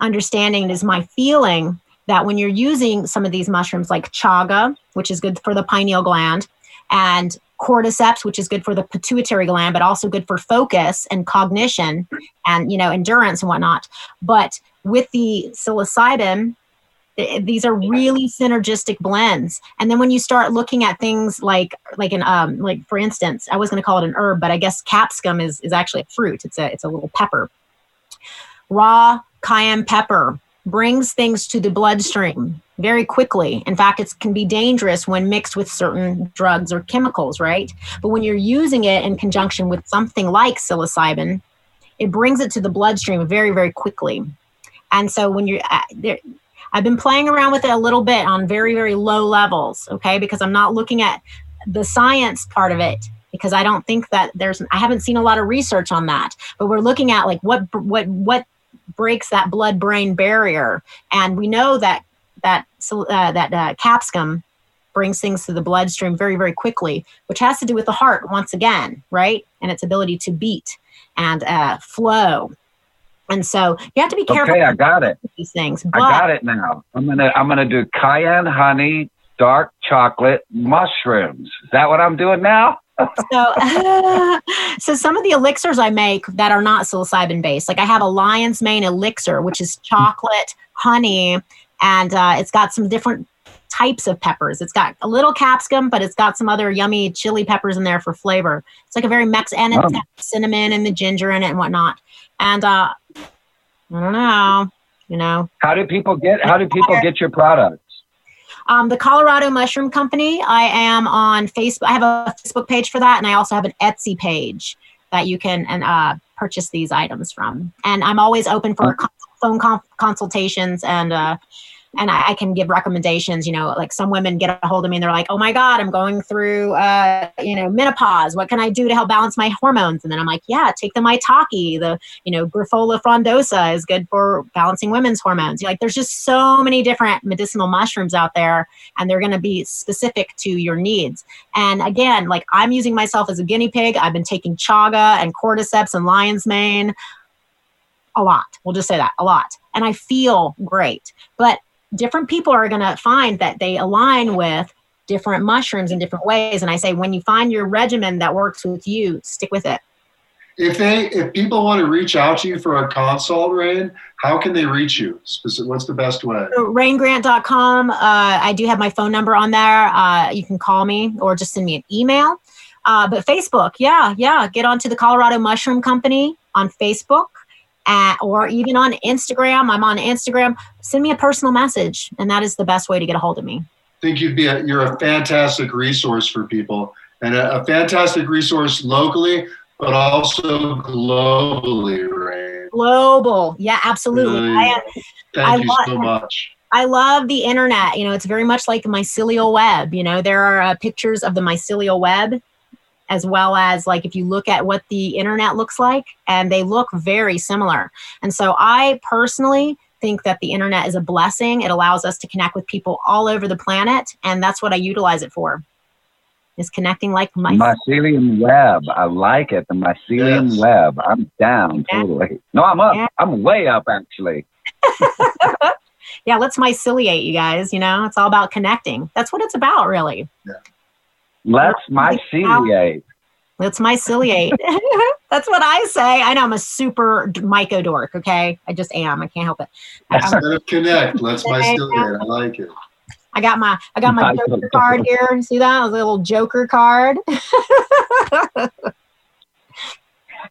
understanding it is my feeling that when you're using some of these mushrooms like chaga, which is good for the pineal gland, and cordyceps, which is good for the pituitary gland, but also good for focus and cognition and you know endurance and whatnot. But with the psilocybin, these are really synergistic blends. And then when you start looking at things like like an um like for instance, I was going to call it an herb, but I guess capsicum is is actually a fruit. It's a it's a little pepper. Raw cayenne pepper brings things to the bloodstream very quickly. In fact, it can be dangerous when mixed with certain drugs or chemicals, right? But when you're using it in conjunction with something like psilocybin, it brings it to the bloodstream very, very quickly. And so when you're uh, there, I've been playing around with it a little bit on very, very low levels, okay? Because I'm not looking at the science part of it because I don't think that there's I haven't seen a lot of research on that. But we're looking at like what what what breaks that blood brain barrier. And we know that that uh, that uh, capsicum brings things to the bloodstream very very quickly, which has to do with the heart once again, right? And its ability to beat and uh, flow. And so you have to be careful. Okay, I got it. These things. I got it now. I'm gonna I'm gonna do cayenne honey, dark chocolate, mushrooms. Is that what I'm doing now? So, [LAUGHS] so some of the elixirs I make that are not psilocybin based, like I have a lion's mane elixir, which is chocolate, honey, and uh, it's got some different types of peppers. It's got a little capsicum, but it's got some other yummy chili peppers in there for flavor. It's like a very Mex and it's oh. cinnamon and the ginger in it and whatnot. And uh, I don't know, you know. How do people get? How do people get your product? Um, the Colorado Mushroom Company. I am on Facebook. I have a Facebook page for that, and I also have an Etsy page that you can and uh, purchase these items from. And I'm always open for phone consultations and uh, and I, I, can give recommendations. You know, like some women get a hold of me and they're like, "Oh my God, I'm going through, uh, you know, menopause. What can I do to help balance my hormones?" And then I'm like, "Yeah, take the maitake. The you know, Grifola frondosa is good for balancing women's hormones. Like, there's just so many different medicinal mushrooms out there, and they're going to be specific to your needs. And again, like I'm using myself as a guinea pig. I've been taking chaga and cordyceps and lion's mane a lot. We'll just say that a lot. And I feel great. But different people are going to find that they align with different mushrooms in different ways. And I say, when you find your regimen that works with you, stick with it. If they, if people want to reach out to you for a consult, Rayne, how can they reach you? What's the best way? Raynegrant.com. Uh, I do have my phone number on there. Uh, you can call me or just send me an email. Uh, but Facebook, yeah, yeah. Get onto the Colorado Mushroom Company on Facebook at, or even on Instagram. I'm on Instagram. Send me a personal message, and that is the best way to get a hold of me. I think you'd be a, you're a fantastic resource for people and a, a fantastic resource locally, but also globally, right? Global, yeah, absolutely. Really, I, thank I you love, so much. I love the internet. You know, it's very much like the mycelial web. You know, there are uh, pictures of the mycelial web as well as like if you look at what the internet looks like and they look very similar. And so i personally think that the internet is a blessing. It allows us to connect with people all over the planet and that's what i utilize it for is connecting like my mycelium web. I like it the mycelium yes. web. I'm down yeah. totally. No i'm up. Yeah. i'm way up actually. [LAUGHS] Yeah let's myceliate you guys you know? It's all about connecting. That's what it's about really. Yeah. Let's myceliate. Let's myceliate. [LAUGHS] That's what I say. I know I'm a super myco dork. Okay, I just am. I can't help it. Instead of connect, let's myceliate. I like it. I got my I got my Joker card here. See that? A little Joker card. [LAUGHS]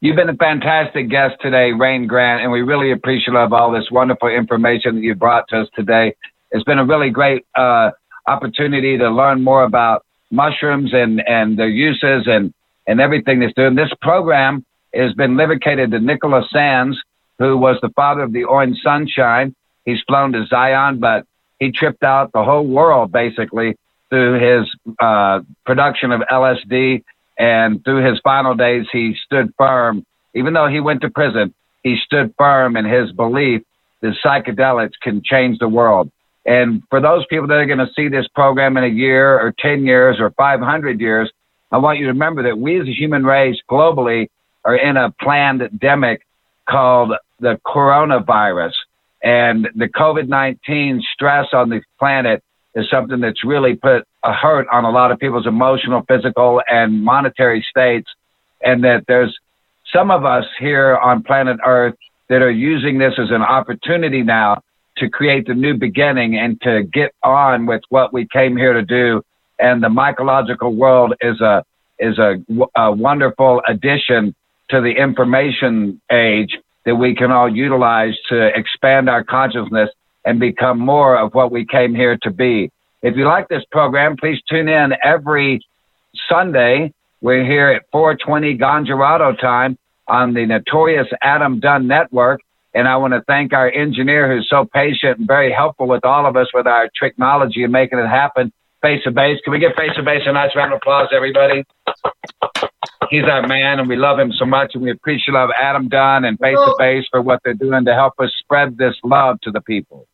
You've been a fantastic guest today, Rayne Grant, and we really appreciate all this wonderful information that you brought to us today. It's been a really great uh, opportunity to learn more about mushrooms and, and their uses and, and everything that's doing. This program has been dedicated to Nicholas Sands, who was the father of the Orange Sunshine. He's flown to Zion, but he tripped out the whole world basically through his uh, production of LSD. And through his final days, he stood firm. Even though he went to prison, he stood firm in his belief that psychedelics can change the world. And for those people that are going to see this program in a year or 10 years or 500 years, I want you to remember that we as a human race globally are in a pandemic called the coronavirus. And the COVID 19 stress on the planet is something that's really put a hurt on a lot of people's emotional, physical, and monetary states. And that there's some of us here on planet Earth that are using this as an opportunity now to create the new beginning and to get on with what we came here to do. And the mycological world is a is a, a wonderful addition to the information age that we can all utilize to expand our consciousness and become more of what we came here to be. If you like this program, please tune in every Sunday. We're here at 420 Ganjarado time on the notorious Adam Dunn Network. And I want to thank our engineer who's so patient and very helpful with all of us with our technology and making it happen. Face to base. Can we give face to base a nice round of applause, everybody? He's our man, and we love him so much, and we appreciate love Adam Dunn and face to face for what they're doing to help us spread this love to the people.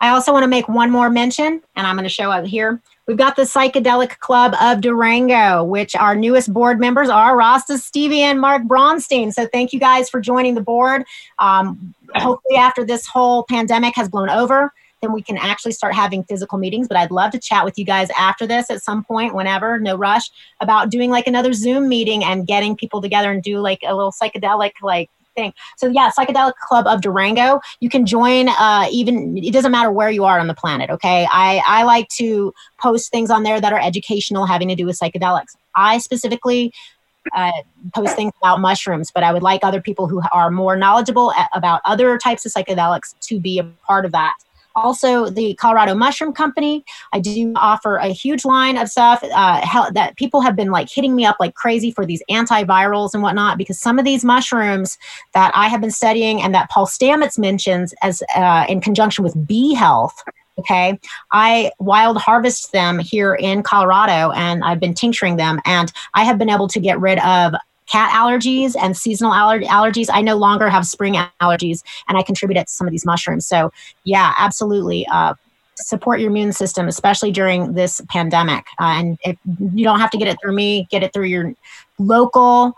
I also want to make one more mention, and I'm going to show up here. We've got the Psychedelic Club of Durango, which our newest board members are Rasta Stevie and Mark Bronstein. So thank you guys for joining the board. Um, hopefully, after this whole pandemic has blown over, then we can actually start having physical meetings. But I'd love to chat with you guys after this at some point, whenever, no rush, about doing like another Zoom meeting and getting people together and do like a little psychedelic like thing. So yeah, Psychedelic Club of Durango. You can join. Uh, even it doesn't matter where you are on the planet. Okay, I I like to post things on there that are educational, having to do with psychedelics. I specifically uh, post things about mushrooms, but I would like other people who are more knowledgeable about other types of psychedelics to be a part of that also the Colorado Mushroom Company. I do offer a huge line of stuff uh, that people have been like hitting me up like crazy for these antivirals and whatnot because some of these mushrooms that I have been studying and that Paul Stamets mentions as uh, in conjunction with bee health. Okay, I wild harvest them here in Colorado and I've been tincturing them and I have been able to get rid of cat allergies and seasonal aller- allergies. I no longer have spring allergies, and I contribute it to some of these mushrooms. So, yeah, absolutely. Uh, support your immune system, especially during this pandemic. Uh, and if you don't have to get it through me, get it through your local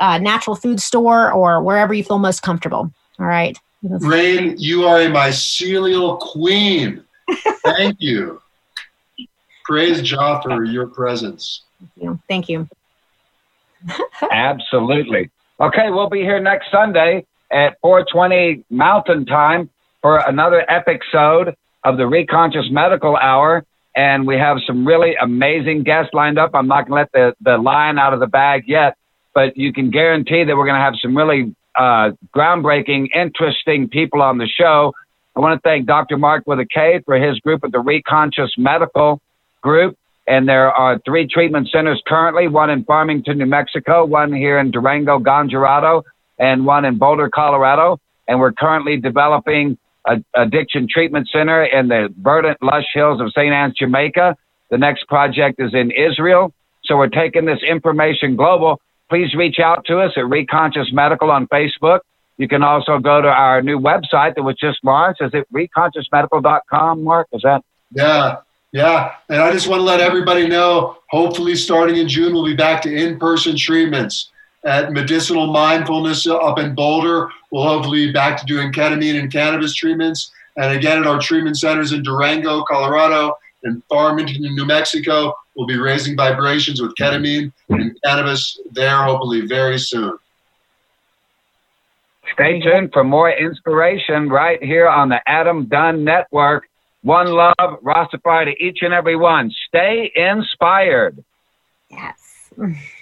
uh, natural food store or wherever you feel most comfortable. All right. Rayne, you are a mycelial queen. [LAUGHS] Thank you. Praise Jah for your presence. Thank you. Thank you. Absolutely. Okay, we'll be here next Sunday at 4:20 Mountain Time for another episode of the Reconscious Medical Hour, and we have some really amazing guests lined up. I'm not going to let the the lion out of the bag yet, but you can guarantee that we're going to have some really uh, groundbreaking, interesting people on the show. I want to thank Dr. Mark with a K for his group at the Reconscious Medical Group. And there are three treatment centers currently one in Farmington, New Mexico, one here in Durango, Ganjarado, and one in Boulder, Colorado. And we're currently developing an addiction treatment center in the verdant, lush hills of St. Ann's, Jamaica. The next project is in Israel. So we're taking this information global. Please reach out to us at Reconscious Medical on Facebook. You can also go to our new website that was just launched. Is it reconsciousmedical.com, Mark? Is that? Yeah, yeah, and I just want to let everybody know hopefully, starting in June, we'll be back to in person treatments at Medicinal Mindfulness up in Boulder. We'll hopefully be back to doing ketamine and cannabis treatments. And again, at our treatment centers in Durango, Colorado, and Farmington, New Mexico, we'll be raising vibrations with ketamine and cannabis there hopefully very soon. Stay tuned for more inspiration right here on the Adam Dunn Network. One love, Rastafari to each and every one. Stay inspired. Yes. [LAUGHS]